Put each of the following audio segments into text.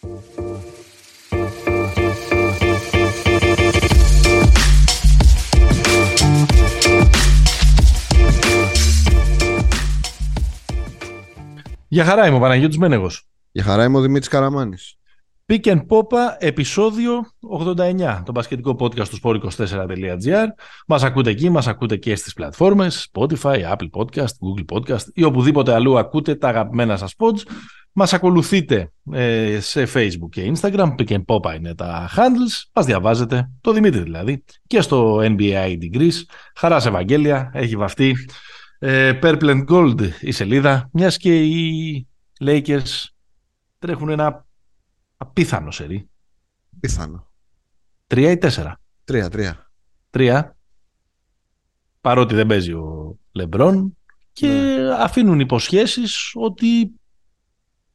Για χαρά είμαι ο Παναγιώτης Μένεγος. Για χαρά είμαι ο Δημήτρης Καραμάνης. Pick and Popa, επεισόδιο 89, το μπασκετικό podcast του sport24.gr. Μας ακούτε εκεί, μας ακούτε και στις πλατφόρμες Spotify, Apple Podcast, Google Podcast ή οπουδήποτε αλλού ακούτε τα αγαπημένα σας pods. Μας ακολουθείτε ε, σε Facebook και Instagram, Pick and Popa είναι τα handles. Μας διαβάζετε, το Δημήτρη δηλαδή, και στο NBA Degrees. Χαράς Ευαγγέλια, έχει βαφτεί. Ε, Purple and Gold η σελίδα, μιας και οι Lakers τρέχουν ένα απίθανο σερί. Πιθανό. Τρία ή τέσσερα; Τρία, τρία. Τρία. Παρότι δεν παίζει ο Λεμπρόν και Ναι. αφήνουν υποσχέσεις ότι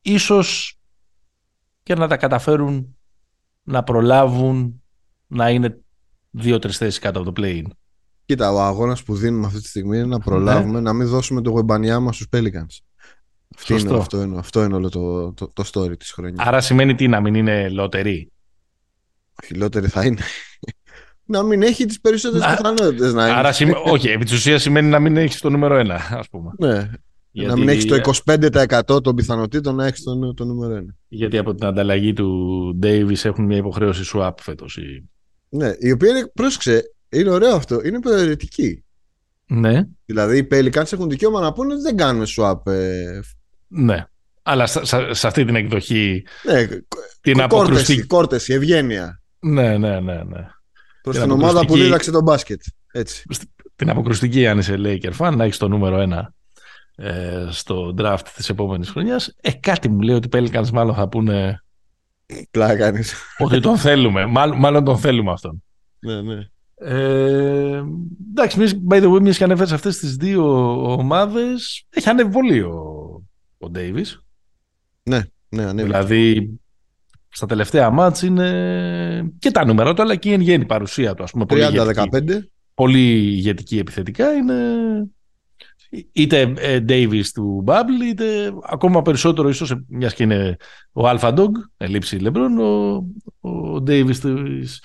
ίσως και να τα καταφέρουν να προλάβουν να είναι δύο-τρεις θέσεις κάτω από το play-in. Κοίτα, ο αγώνας που δίνουμε αυτή τη στιγμή είναι να προλάβουμε να μην δώσουμε το γουεμπανιά μας στους Pelicans. Αυτή είναι, Σωστό. αυτό, είναι, αυτό είναι όλο το, το, το story της χρονιάς. Άρα σημαίνει τι, να μην είναι λοτερή; Χιλότερη θα είναι. να μην έχει τις περισσότερες Να- πιθανότητες να είναι. Άρα, σημαίνει- όχι, επί της ουσίας σημαίνει να μην έχεις το νούμερο ένα, ας πούμε. Ναι, Γιατί- να μην έχεις το 25% των πιθανότητων να έχεις το, το νούμερο 1. Γιατί από την ανταλλαγή του Davis έχουν μια υποχρέωση swap φέτος. οι- Ναι, η οποία είναι, πρόσεξε, είναι ωραίο αυτό, είναι προαιρετική. Ναι, Δηλαδή οι Pelicans έχουν δικαίωμα να πούνε ότι δεν κάνουμε swap. Ε, ναι. Αλλά σε, σε- σε αυτή την εκδοχή ναι, την κόρτεση, αποκρουστική... κόρτεση, ευγένεια. Ναι, ναι, ναι, ναι. Προς Την την ομάδα που αποκρουστική- δίδαξε τον μπάσκετ. Έτσι. Την αποκρουστική αν είσαι Laker fan, να έχεις το νούμερο ένα ε, στο draft της επόμενης χρονιάς. Ε, κάτι μου λέει ότι οι Pelicans μάλλον θα πούνε Πλάκα κάνεις. ότι τον θέλουμε. Μάλλον, μάλλον τον θέλουμε αυτόν. ναι, ναι. Ε, εντάξει, μιας- by the way, μιας και ανέφερες αυτές τις δύο ομάδες, έχει ανέβει πολύ ο, ο Davis. Ναι, ναι, ανέβηκε. Δηλαδή, στα τελευταία μάτς είναι και τα νούμερα του, αλλά και η εν γένει παρουσία του. Ας πούμε, πολύ, ηγετική, 30-15. πολύ ηγετική επιθετικά είναι είτε ε, Davis του Bubble, είτε ακόμα περισσότερο ίσως, ε, μιας και είναι ο Alpha Dog, ελλείψει Λεμπρόν, ο, ο Davis της,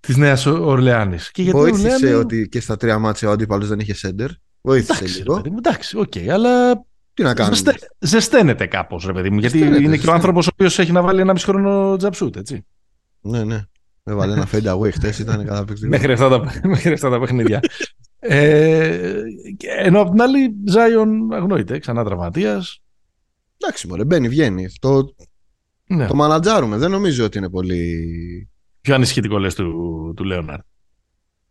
της Νέας Ορλεάνης. Και για την Βοήθησε Ορλεάνη- ότι και στα τρία ματς ο αντίπαλος δεν είχε σέντερ. Βοήθησε Εντάξει, ρε λίγο. παιδί μου, εντάξει, οκ, αλλά Τι να κάνουμε; ζεστε, ζεσταίνεται κάπως, ρε παιδί μου, γιατί Ζεσταίνεται, είναι και ο ζεσταίνεται. άνθρωπος ο οποίος έχει να βάλει ένα μισό χρόνο τζαψούτ, έτσι. Ναι, ναι. Έβαλε ένα fade away χτες, ήταν καταπληκτικό. μέχρι, αυτά τα, μέχρι αυτά τα παιχνίδια. Ε, και ενώ απ' την άλλη, Ζάιον αγνοείται, ξανά τραυματίας. Εντάξει, μωρέ, μπαίνει, βγαίνει. Το, Ναι. το μανατζάρουμε. Δεν νομίζω ότι είναι πολύ. Πιο ανησυχητικό λες του, του Λέοναρντ.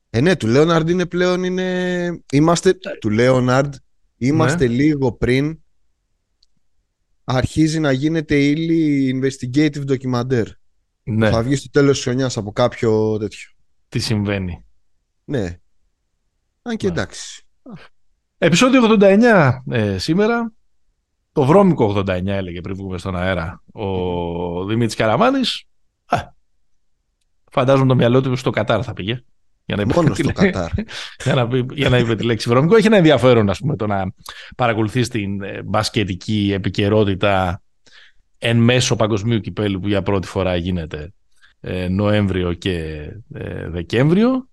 Ε, ναι, του Λέοναρντ είναι πλέον. Είναι... Είμαστε. Του Λέοναρντ είμαστε Ναι. λίγο πριν αρχίζει να γίνεται ύλη investigative documentaire. Ναι, Θα βγει στο τέλος της χρονιάς από κάποιο τέτοιο. τι συμβαίνει. Ναι. Αν και Ναι. εντάξει. Επισόδιο 89 ε, σήμερα. Το βρώμικο 89 έλεγε πριν βγούμε στον αέρα ο Δημήτρης Καραμάνης. Α, φαντάζομαι το μυαλό του στο Κατάρ θα πήγε. Για να, είπε Μόνο τη στο λέ- Κατάρ. για, να, πει- για να είπε τη λέξη βρώμικο. Έχει ένα ενδιαφέρον ας πούμε, το να παρακολουθείς την ε, μπασκετική επικαιρότητα εν μέσω παγκοσμίου κυπέλου που για πρώτη φορά γίνεται ε, Νοέμβριο και ε, Δεκέμβριο.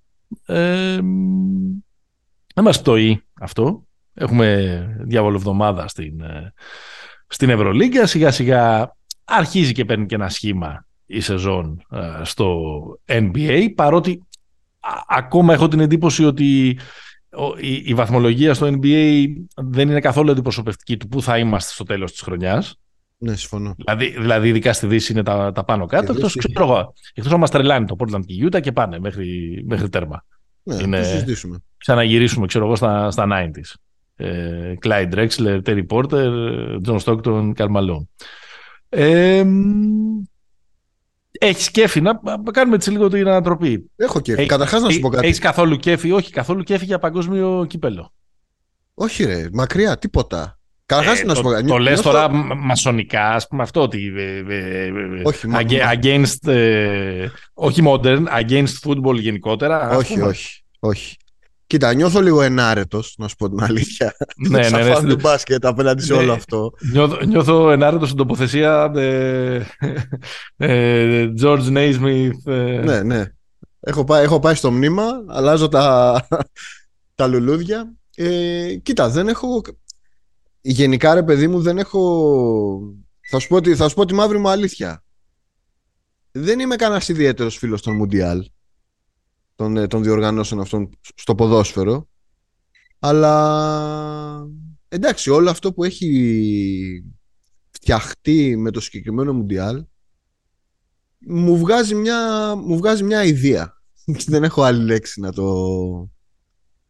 Ε, μ, δεν μας πτωεί αυτό. Έχουμε διάβολο εβδομάδα στην, ε, στην Ευρωλίγκα. Σιγά σιγά αρχίζει και παίρνει και ένα σχήμα η σεζόν ε, στο NBA παρότι α- ακόμα έχω την εντύπωση ότι ο- η, η βαθμολογία στο NBA δεν είναι καθόλου αντιπροσωπευτική του πού θα είμαστε στο τέλος της χρονιάς. ναι, συμφωνώ. Δηλαδή, δηλαδή ειδικά στη Δύση είναι τα, τα πάνω κάτω. Στη Εκτός, Δύση. ξέρω εγώ, εκτός αν μας τρελάνει το Portland και η Utah και πάνε μέχρι, μέχρι τέρμα. Ναι, Είναι- το συζητήσουμε. Ξαναγυρίσουμε, ξέρω εγώ, στα, στα 90s. Ε, Clyde Drexler, Terry Porter, John Stockton, Karl Malone. Ε, μ, έχεις κέφι να να κάνουμε έτσι λίγο την ανατροπή. Έχω και. Έχει- Καταρχάς να σου πω κάτι. Έχεις καθόλου κέφι, όχι καθόλου κέφι για παγκόσμιο κύπελο. Όχι, ρε, μακριά, τίποτα. Καταρχάς Ε, να σου το, πω κάτι. το λες Νιώθω- τώρα μ- μασονικά, ας πούμε αυτό ότι ε, ε, ε, Όχι, μα- αγε- μα- against, ε, όχι modern, against football γενικότερα. ας Όχι, πούμε. όχι, όχι. Κοίτα, νιώθω λίγο ενάρετος, να σου πω την αλήθεια. Ναι, ναι, ναι. Σαν του μπάσκετ απέναντι σε Ναι. όλο αυτό. Νιώθω, νιώθω ενάρετος στην τοποθεσία ε, ε, George Naismith. ε, Ναι, ναι. Έχω πάει, έχω πάει στο μνήμα, αλλάζω τα, τα λουλούδια. Ε, κοίτα, δεν έχω. Γενικά, ρε παιδί μου, δεν έχω. Θα σου πω, τη- θα σου πω τη μαύρη μου αλήθεια. Δεν είμαι κανένας ιδιαίτερος φίλος των Μουντιάλ. Των, ε, των διοργανώσεων αυτών στο ποδόσφαιρο. Αλλά εντάξει, όλο αυτό που έχει φτιαχτεί με το συγκεκριμένο Μουντιάλ μου βγάζει μια, μου βγάζει μια ιδέα. Δεν έχω άλλη λέξη να το,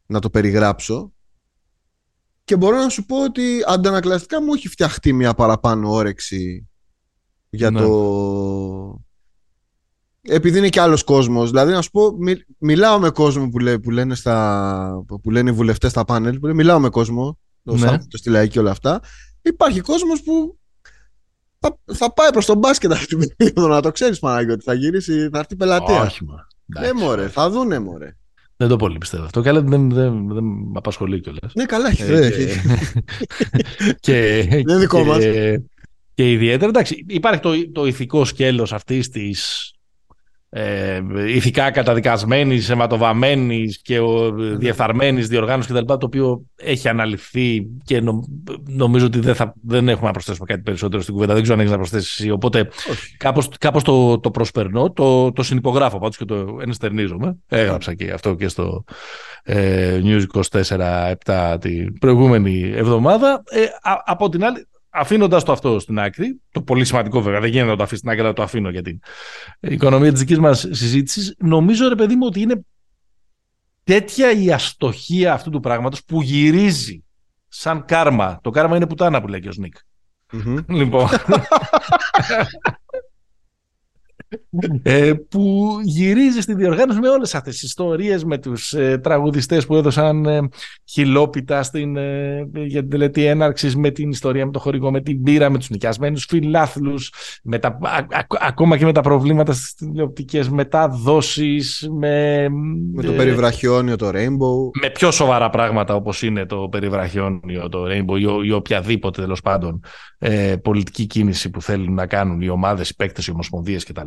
να το περιγράψω. Και μπορώ να σου πω ότι αντανακλαστικά μου έχει φτιαχτεί μια παραπάνω όρεξη για Ναι. το... Επειδή είναι και άλλος κόσμος. Δηλαδή να σου πω, μι- μιλάω με κόσμο που, λέ, που, λένε στα, που λένε οι βουλευτές στα πάνελ, που λένε, μιλάω με κόσμο, το Ναι. ναι. το στη λαϊκή και όλα αυτά. Υπάρχει κόσμος που θα, θα πάει προς τον μπάσκετ αυτή την περίοδο, να το ξέρεις Παναγιώτη. Θα γυρίσει, θα έρθει πελατεία. Όχι, μα. Ναι, Εντάξει, μωρέ, θα δούνε, μωρέ. Δεν το πολύ πιστεύω αυτό. Καλά, δεν, δεν, δεν με απασχολεί κιόλας. Ναι, καλά, έχει. Ε, έχει. και, Δεν είναι δικό και, μας. Και ιδιαίτερα, εντάξει, υπάρχει το, το ηθικό σκέλος αυτής της ε, ηθικά καταδικασμένης, αιματοβαμμένης και ο, διεφθαρμένης διοργάνωσης κτλ. το οποίο έχει αναλυθεί και νο- νομίζω ότι δεν, θα, δεν έχουμε να προσθέσουμε κάτι περισσότερο στην κουβέντα. Δεν ξέρω αν έχεις να προσθέσεις εσύ. Οπότε Όχι. κάπως, κάπως το, το προσπερνώ, το, το συνυπογράφω πάντως και το ενστερνίζομαι. Έγραψα και αυτό και στο ε, News 24-7 την προηγούμενη εβδομάδα. Ε, α- από την άλλη, αφήνοντας το αυτό στην άκρη, το πολύ σημαντικό βέβαια, δεν γίνεται να το αφήσεις στην άκρη, αλλά το αφήνω για την οικονομία της δικής μας συζήτησης, νομίζω ρε παιδί μου ότι είναι τέτοια η αστοχία αυτού του πράγματος που γυρίζει σαν κάρμα. Το κάρμα είναι πουτάνα που λέει και ο Σνίκ. Μμμ. Λοιπόν. ε, που γυρίζει στη διοργάνωση με όλες αυτές τις ιστορίες με τους ε, τραγουδιστές που έδωσαν ε, χιλόπιτα στην, ε, για την τελετή έναρξης με την ιστορία με το χορηγό, με την πύρα, με τους νοικιασμένους φιλάθλους με τα, α- α- ακόμα και με τα προβλήματα στις τηλεοπτικές μεταδόσεις με, Με το ε, περιβραχιόνιο, το Rainbow. με πιο σοβαρά πράγματα όπως είναι το περιβραχιόνιο, το Rainbow ή, ο- ή οποιαδήποτε τέλος πάντων ε, πολιτική κίνηση που θέλουν να κάνουν οι ομάδες, οι παίκτες, οι ομοσπονδίες κτλ.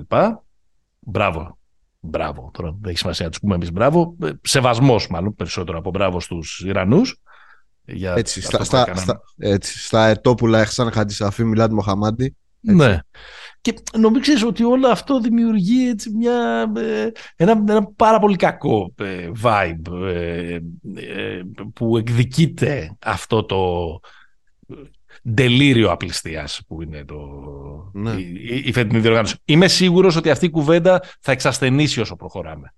Μπράβο. Μπράβο. Τώρα δεν έχει σημασία να τους πούμε εμείς μπράβο. Ε, Σεβασμός μάλλον περισσότερο από μπράβο στους Ιρανούς. Για Έτσι, αυτό στα, που στα, έκαναν. στα, έτσι, στα ετόπουλα Έχσαν Χατζησαφή Μιλάτ Μοχαμάντη. έτσι. Ναι. Και νομίζω ξέρεις ότι όλο αυτό δημιουργεί έτσι μια, ε, ένα, ένα πάρα πολύ κακό ε, vibe ε, ε, που εκδικείται αυτό το τελείριο απληστίας που είναι το, Ναι. η, η, η φετινή διοργάνωση. Είμαι σίγουρος ότι αυτή η κουβέντα θα εξασθενήσει όσο προχωράμε.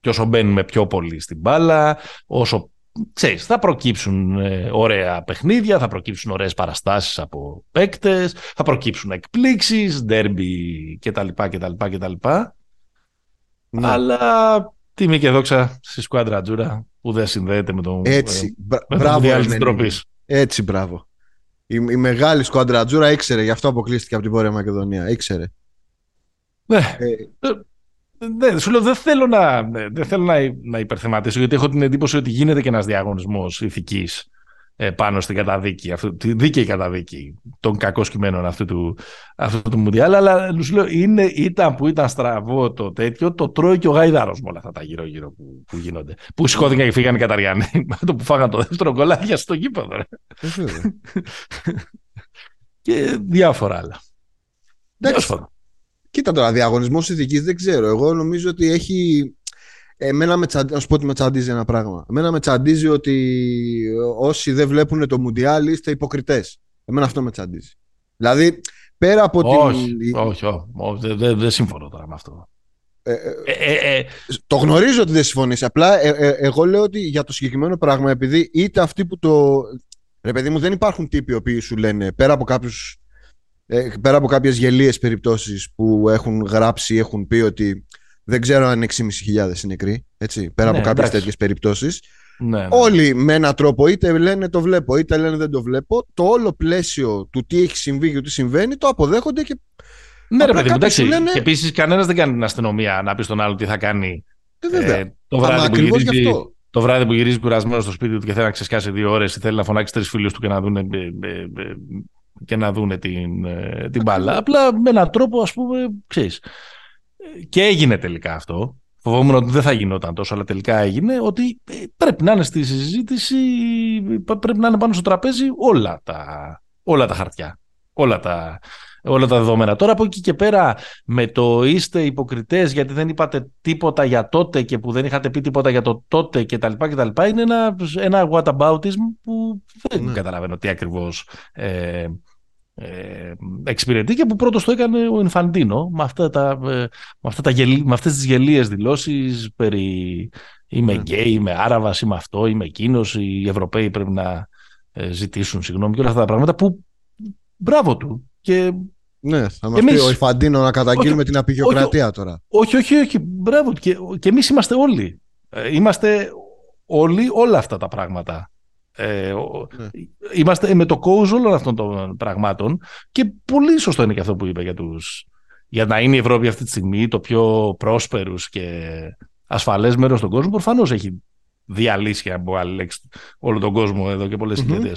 Και όσο μπαίνουμε πιο πολύ στην μπάλα, όσο ξέρεις, θα προκύψουν ε, ωραία παιχνίδια, θα προκύψουν ωραίες παραστάσεις από παίκτες, θα προκύψουν εκπλήξεις, ντέρμπι κτλ. κτλ, κτλ. Ναι. Αλλά τιμή και δόξα στη σκουάντρα Τζούρα που δεν συνδέεται με τον, Έτσι. Μπρα- ε, με τον μπράβο, Μουντιάλ της Εμενίδη. Τροπής. Έτσι, μπράβο. Η, η μεγάλη σκουαντρατζούρα ήξερε, γι' αυτό αποκλείστηκε από την Βόρεια Μακεδονία. Ήξερε. Ναι, Ε, Ναι, σου λέω δεν θέλω να, δεν θέλω να, να υπερθεματίσω γιατί έχω την εντύπωση ότι γίνεται και ένας διαγωνισμός ηθικής ε, πάνω στην καταδίκη, αυτού, τη δίκαιη καταδίκη των κακών κειμένων αυτού του, αυτού του Μουντιάλ. Αλλά σου λέω, είναι, ήταν που ήταν στραβό το τέτοιο, το τρώει και ο Γαϊδάρος με όλα αυτά τα γύρω-γύρω που, που γίνονται. Που σηκώθηκαν και φύγανε οι Καταριάνοι. Με το που φάγαν το δεύτερο κολλάδια στο γήπεδο. ρε. ε, βέβαια. Και διάφορα άλλα. Τέλος πάντων. Κοίτα τώρα, διαγωνισμός ηθική δεν ξέρω. Εγώ νομίζω ότι έχει. Εμένα με τσαντίζει, να σου πω ότι με τσαντίζει ένα πράγμα. Εμένα με τσαντίζει ότι όσοι δεν βλέπουν το Μουντιάλ είστε υποκριτές. Εμένα αυτό με τσαντίζει. Δηλαδή, πέρα από όχι, την. όχι, όχι, όχι, δεν δεν- δεν συμφωνώ τώρα με αυτό. Ε, ε, Ε, ε, ε, το γνωρίζω ότι δεν συμφωνείς. Απλά ε, ε, εγώ λέω ότι για το συγκεκριμένο πράγμα, επειδή είτε αυτοί που το. Ρε παιδί μου, δεν υπάρχουν τύποι οι οποίοι σου λένε πέρα από κάποιους ε, πέρα από κάποιες γελίες περιπτώσεις που έχουν γράψει ή έχουν πει ότι δεν ξέρω αν είναι 6.500 οι νεκροί, έτσι, πέρα Ναι, από κάποιες εντάξει. τέτοιες περιπτώσεις. ναι, ναι. Όλοι με έναν τρόπο είτε λένε το βλέπω είτε λένε δεν το βλέπω, το όλο πλαίσιο του τι έχει συμβεί και τι συμβαίνει το αποδέχονται και Ναι, ρε Απλά παιδί μου, κάποιοι εντάξει. σου λένε- Και επίσης κανένας δεν κάνει την αστυνομία να πει στον άλλο τι θα κάνει ε, βέβαια. ε, το Αλλά βράδυ που ακριβώς γι' γυρίζει, αυτό. το το βράδυ που γυρίζει κουρασμένος στο σπίτι του και θέλει να ξεσκάσει δύο ώρες ή θέλει να φωνάξει τρεις φίλους του και να δούνε, και να δούνε την, την μπάλα. Απλά με έναν τρόπο, ας πούμε, ξέρεις. Και έγινε τελικά αυτό. Φοβόμουν ότι δεν θα γινόταν τόσο, αλλά τελικά έγινε ότι πρέπει να είναι στη συζήτηση, πρέπει να είναι πάνω στο τραπέζι όλα τα, όλα τα χαρτιά. Όλα τα, όλα τα δεδομένα. Τώρα από εκεί και πέρα με το είστε υποκριτές γιατί δεν είπατε τίποτα για τότε και που δεν είχατε πει τίποτα για το τότε κτλ. είναι ένα, ένα whataboutism που δεν ναι. καταλαβαίνω τι ακριβώς ε, ε, εξυπηρετεί και που πρώτος το έκανε ο Ινφαντίνο με, αυτά τα, ε, με, αυτά τα γελ, με αυτές τις γελίες δηλώσεις περί είμαι ναι. γκέι, είμαι Άραβας, είμαι αυτό, είμαι εκείνος, οι Ευρωπαίοι πρέπει να ε, ζητήσουν συγγνώμη και όλα αυτά τα πράγματα που μπράβο του και ναι, θα μας εμείς... πει ο Ιφαντίνο να καταγγείλουμε την απεικιοκρατία τώρα. Όχι, όχι, όχι, μπράβο. Και, και εμείς είμαστε όλοι. Ε, είμαστε όλοι όλα αυτά τα πράγματα. Ε, ναι. Είμαστε με το κόουζ όλων αυτών των πραγμάτων και πολύ σωστό είναι και αυτό που είπε για τους... Για να είναι η Ευρώπη αυτή τη στιγμή το πιο πρόσπερους και ασφαλές μέρος στον κόσμο, προφανώς έχει διαλύσει από άλλη λέξη όλο τον κόσμο εδώ και πολλές mm-hmm.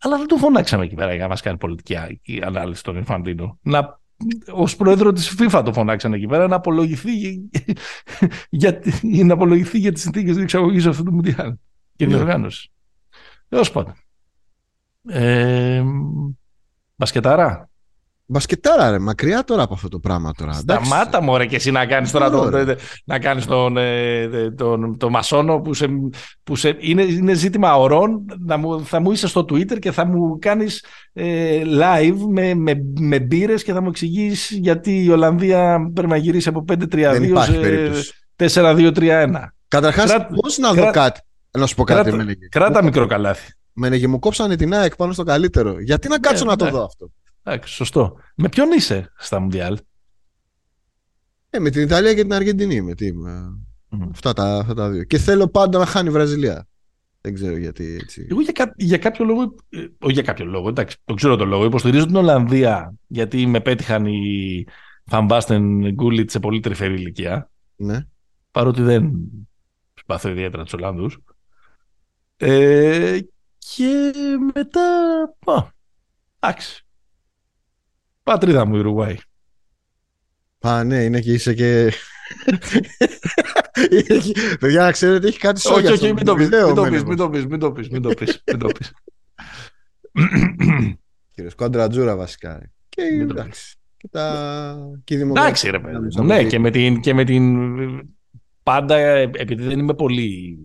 Αλλά δεν τον φωνάξαμε εκεί πέρα για να μας κάνει πολιτική ανάλυση τον Ινφαντίνο. Να, ως πρόεδρο της FIFA το φωνάξανε εκεί πέρα να απολογηθεί για, για, να απολογηθεί για τις συνθήκες διεξαγωγής αυτού του Μουντιάλ και την ναι. οργάνωση. Τέλος πάντων. Ε, μπασκετάρα. Μπασκετάρα, ρε, μακριά τώρα από αυτό το πράγμα τώρα. Σταμάτα μωρέ και εσύ να κάνεις τώρα το, να κάνεις τον, ε, τον, τον, μασόνο που, σε, που σε, είναι, είναι ζήτημα ωρών να μου, θα μου είσαι στο Twitter και θα μου κάνεις ε, live με, με, με μπύρες και θα μου εξηγείς γιατί η Ολλανδία πρέπει να γυρίσει από 5-3-2 σε 4-2-3-1. Καταρχάς, Κρά... πώς να δω κάτι; Να σου πω κάτι. Κράτα, κράτα μικρό καλάθι. Μένεγε μου κόψανε την ΑΕΚ πάνω στο καλύτερο. Γιατί να κάτσω ναι, να το ναι. δω αυτό; Εντάξει, σωστό. Με ποιον είσαι στα Μουντιάλ; Ε, με την Ιταλία και την Αργεντινή. Με τι, αυτά, τα, αυτά τα δύο. Και θέλω πάντα να χάνει η Βραζιλία. Δεν ξέρω γιατί έτσι. Εγώ για, κά, για κάποιο λόγο. Ε, όχι για κάποιο λόγο, εντάξει, το ξέρω το λόγο. Υποστηρίζω την Ολλανδία γιατί με πέτυχαν οι Φαμπάστεν Γκούλιτς σε πολύ τρυφερή ηλικία. Ναι. Παρότι δεν συμπαθώ ιδιαίτερα τους Ολλανδούς. Ε, και μετά. εντάξει. Πατρίδα μου η Ουρουάη. Α, ναι, είναι και είσαι και... Παιδιά, να ξέρετε, έχει κάτι σόγια. Όχι, όχι, μην το πεις, μην το πεις, μην το πεις, μην το πεις, μην το πεις, μην το πεις. Κύριος Κόντρατζούρα βασικά. Και εντάξει. Και τα... Εντάξει ρε παιδί. Ναι, και με την... Και με την... Πάντα, επειδή δεν είμαι πολύ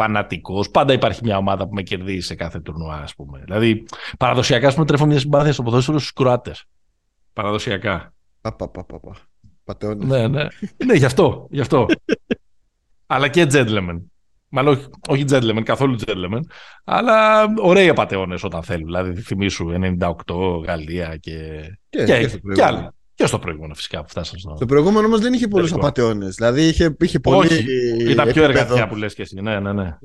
φανατικός. Πάντα υπάρχει μια ομάδα που με κερδίζει σε κάθε τουρνουά, ας πούμε. Δηλαδή, παραδοσιακά, ας πούμε, τρέφω μια συμπάθεια στο ποδόσφαιρο στους Κροάτες. Παραδοσιακά. Πα, Ναι, ναι. ναι, γι' αυτό. Γι αυτό. Αλλά και gentleman. Μάλλον όχι, όχι gentleman, καθόλου gentleman. Αλλά ωραίοι απαταιώνε όταν θέλουν. Δηλαδή, θυμίσου 98, Γαλλία και. Και, και, και, και άλλα. Και στο προηγούμενο φυσικά που φτάσαμε στο. Το προηγούμενο όμω δεν είχε πολλούς απαταιώνες. Δηλαδή είχε, είχε πολύ. Όχι, ήταν πιο εργατικά που λες και εσύ. Ναι, ναι, ναι.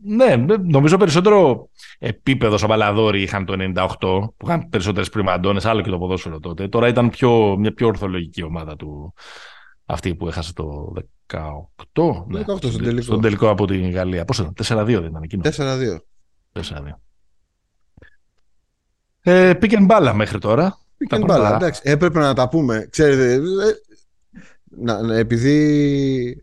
ναι. ναι, νομίζω περισσότερο επίπεδο σαμπαλαδόροι είχαν το 98 που είχαν περισσότερες πριμαντώνες, άλλο και το ποδόσφαιρο τότε. Τώρα ήταν πιο, μια πιο ορθολογική ομάδα του αυτή που έχασε το 18. 18 ναι, στον τελικό. Στον τελικό από την Γαλλία. Πώ ήταν, 4-2 δεν ήταν εκείνο; 4-2. 4-2. Ε, πήγαινε μπάλα μέχρι τώρα. Πήγαινε μπάλα, εντάξει. Έπρεπε να τα πούμε. Ξέρετε, ε, να, επειδή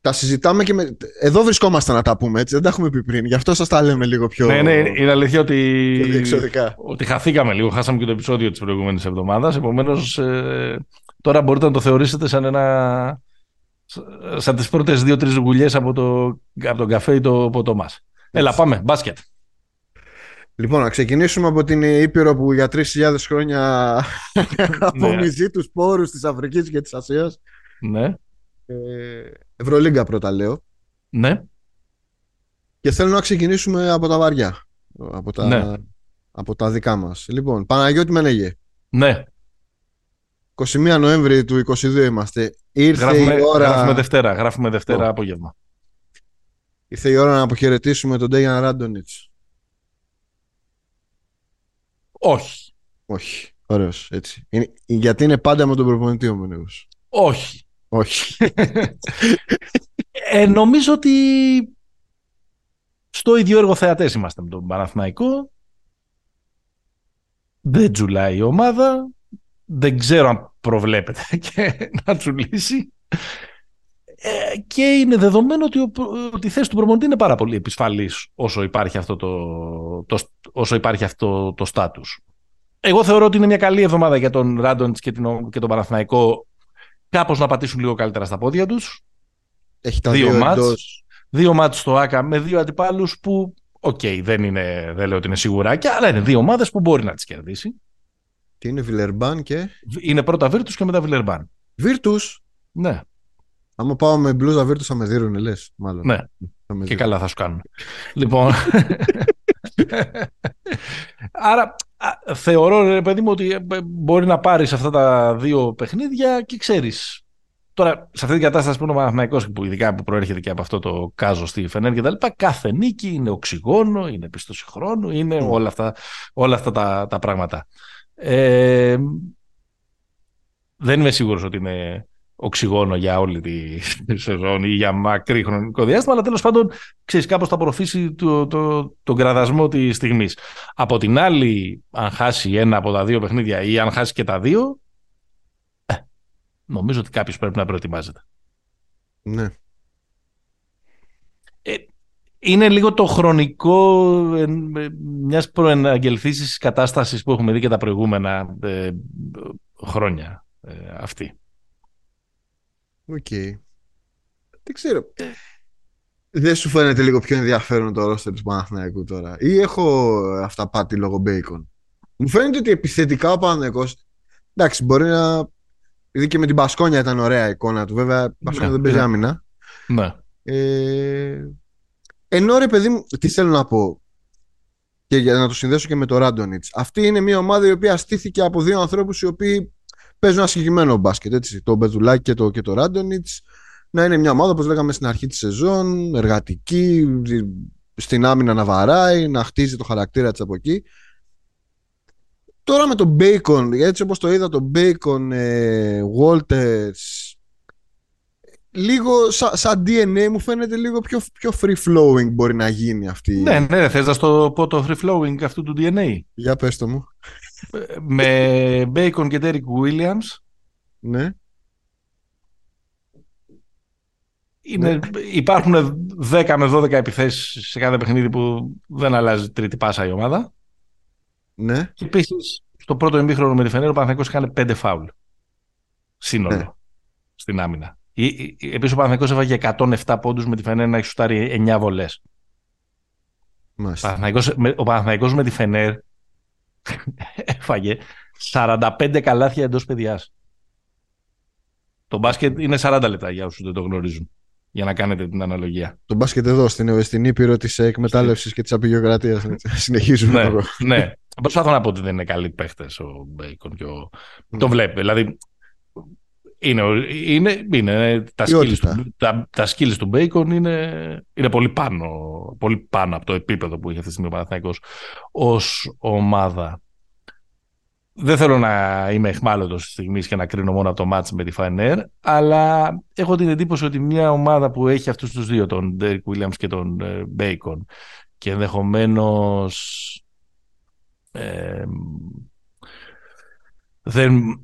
τα συζητάμε και με... Εδώ βρισκόμαστε να τα πούμε, έτσι. Δεν τα έχουμε πει πριν. Γι' αυτό σας τα λέμε λίγο πιο. Ναι, ναι, είναι αλήθεια ότι. Ότι χαθήκαμε λίγο. Χάσαμε και το επεισόδιο της προηγούμενης εβδομάδας. Επομένως, ε, τώρα μπορείτε να το θεωρήσετε σαν ένα. σαν τις πρώτες δύο-τρεις γουλιές από, το... από τον καφέ ή το ποτό μας. Έλα, πάμε. Μπάσκετ. Λοιπόν, να ξεκινήσουμε από την Ήπειρο που για 3.000 χρόνια απομυζεί ναι. τους πόρους της Αφρικής και της Ασίας. Ναι. Ε, Ευρωλίγκα πρώτα λέω. Ναι. Και θέλω να ξεκινήσουμε από τα βαριά. Από τα, ναι. από τα δικά μας. Λοιπόν, Παναγιώτη Μενέγε. Ναι. 21 Νοέμβρη του 22 είμαστε. Ήρθε γράφουμε, η ώρα... Γράφουμε Δευτέρα, γράφουμε Δευτέρα oh. απόγευμα. Ήρθε η ώρα να αποχαιρετήσουμε τον Ντέγιαν Ράντονιτς. Όχι. Όχι. Ωραίος, έτσι. Είναι, γιατί είναι πάντα με τον προπονητή ο Μενέγος. Όχι. Όχι. ε, νομίζω ότι στο ίδιο έργο θεατές είμαστε με τον Παναθηναϊκό. Δεν τζουλάει η ομάδα. Δεν ξέρω αν προβλέπεται και να τζουλήσει. Ε, και είναι δεδομένο ότι, ο, ότι η θέση του προμονητή είναι πάρα πολύ επισφαλής όσο υπάρχει αυτό το, το, όσο υπάρχει αυτό το στάτους. Εγώ θεωρώ ότι είναι μια καλή εβδομάδα για τον Ράντοντ και, και τον Παναθηναϊκό κάπως να πατήσουν λίγο καλύτερα στα πόδια τους. Έχει τα δύο, δύο μάτς, δύο μάτς στο ΟΑΚΑ με δύο αντιπάλους που, OK, okay, δεν, είναι, δεν λέω ότι είναι σιγουράκια, αλλά είναι δύο ομάδες που μπορεί να τις κερδίσει. Τι είναι Βιλερμπάν και... Είναι πρώτα Βίρτους και μετά Βιλερμπάν. Βίρτους; Ναι. Άμα πάω με μπλούζα Βίρτους θα με δείρουνε, λες, μάλλον. Ναι, και καλά θα σου κάνουν. λοιπόν... Άρα θεωρώ, ρε παιδί μου, ότι ε, μπορεί να πάρεις αυτά τα δύο παιχνίδια και ξέρεις Τώρα, σε αυτή την κατάσταση που είναι ο Παναθυναϊκό, που ειδικά που προέρχεται και από αυτό το κάζο στη Φενέρ και τα λοιπά, κάθε νίκη είναι οξυγόνο, είναι πίστοση χρόνου, είναι mm. όλα αυτά, όλα αυτά τα, τα πράγματα. Ε, δεν είμαι σίγουρος ότι είναι οξυγόνο για όλη τη σεζόν ή για μακρύ χρονικό διάστημα, αλλά τέλος πάντων, ξέρεις, κάπως θα απορροφήσει το, το, τον κραδασμό της στιγμής. Από την άλλη, αν χάσει ένα από τα δύο παιχνίδια ή αν χάσει και τα δύο, ε, νομίζω ότι κάποιος πρέπει να προετοιμάζεται. Ναι. Ε, είναι λίγο το χρονικό ε, μιας προαναγγελθείσης κατάστασης που έχουμε δει και τα προηγούμενα ε, χρόνια ε, αυτή. OK. Okay. Δεν ξέρω. Δεν σου φαίνεται λίγο πιο ενδιαφέρον το ρόστερ του Παναθηναϊκού τώρα; Ή έχω αυταπάτη λόγω Bacon. Μου φαίνεται ότι επιθετικά ο Παναθηναϊκός εντάξει μπορεί να Ήδη και με την Πασκόνια ήταν ωραία η εικόνα του. Βέβαια, η Πασκόνια ναι, δεν παίζει ναι. άμυνα. Ναι. Ε, ενώ ρε παιδί μου, τι θέλω να πω και για να το συνδέσω και με το Ράντονιτς. Αυτή είναι μια ομάδα η οποία στήθηκε από δύο ανθρώπους οι οποίοι παίζουν ένα συγκεκριμένο μπάσκετ. Έτσι, το Μπετουλάκη και το, και το Ράντονιτς. Να είναι μια ομάδα, όπως λέγαμε στην αρχή της σεζόν, εργατική, στην άμυνα να βαράει, να χτίζει το χαρακτήρα της από εκεί. Τώρα με τον Bacon, έτσι όπως το είδα, τον Bacon, ε, Walters, λίγο σαν, σαν DNA μου φαίνεται λίγο πιο, πιο free flowing μπορεί να γίνει αυτή. Ναι, ναι, θες να στο πω το free flowing αυτού του DNA. Για πες το μου. Με Bacon και Derek Williams. Ναι. Είναι, ναι. Υπάρχουν 10 με 12 επιθέσεις σε κάθε παιχνίδι που δεν αλλάζει τρίτη πάσα η ομάδα. Ναι. Και επίσης στο πρώτο ημίχρονο με τη Φενέρο ο Παναθηναϊκός έκανε 5 φάουλ. Σύνολο. Ναι. Στην άμυνα. Επίσης ο Παναθηναϊκός έβαγε 107 πόντους με τη Φενέρ να έχει σουτάρει 9 βολές. Ο Παναθηναϊκός με τη Φενέρ έφαγε 45 καλάθια εντός παιδιάς. Το μπάσκετ είναι 40 λεπτά για όσους δεν το γνωρίζουν. Για να κάνετε την αναλογία. Το μπάσκετ εδώ, στην, στην Ήπειρο της εκμετάλλευσης και της απειγειοκρατία. Συνεχίζουμε. ναι, ναι. Προσπαθώ να πω ότι δεν είναι καλοί παίχτες ο Μπέικον και ο. Mm. Το βλέπει. Δηλαδή είναι, είναι, είναι τα, skills του, τα, τα skills του Bacon είναι, είναι πολύ, πάνω, πολύ πάνω από το επίπεδο που είχε αυτή τη στιγμή ο Παναθηναϊκός ως ομάδα. Δεν θέλω να είμαι εχμάλωτος της στιγμής και να κρίνω μόνο από το μάτς με τη Φανέρ, αλλά έχω την εντύπωση ότι μια ομάδα που έχει αυτούς τους δύο, τον Derek Williams και τον Bacon, και ενδεχομένως ε, δεν,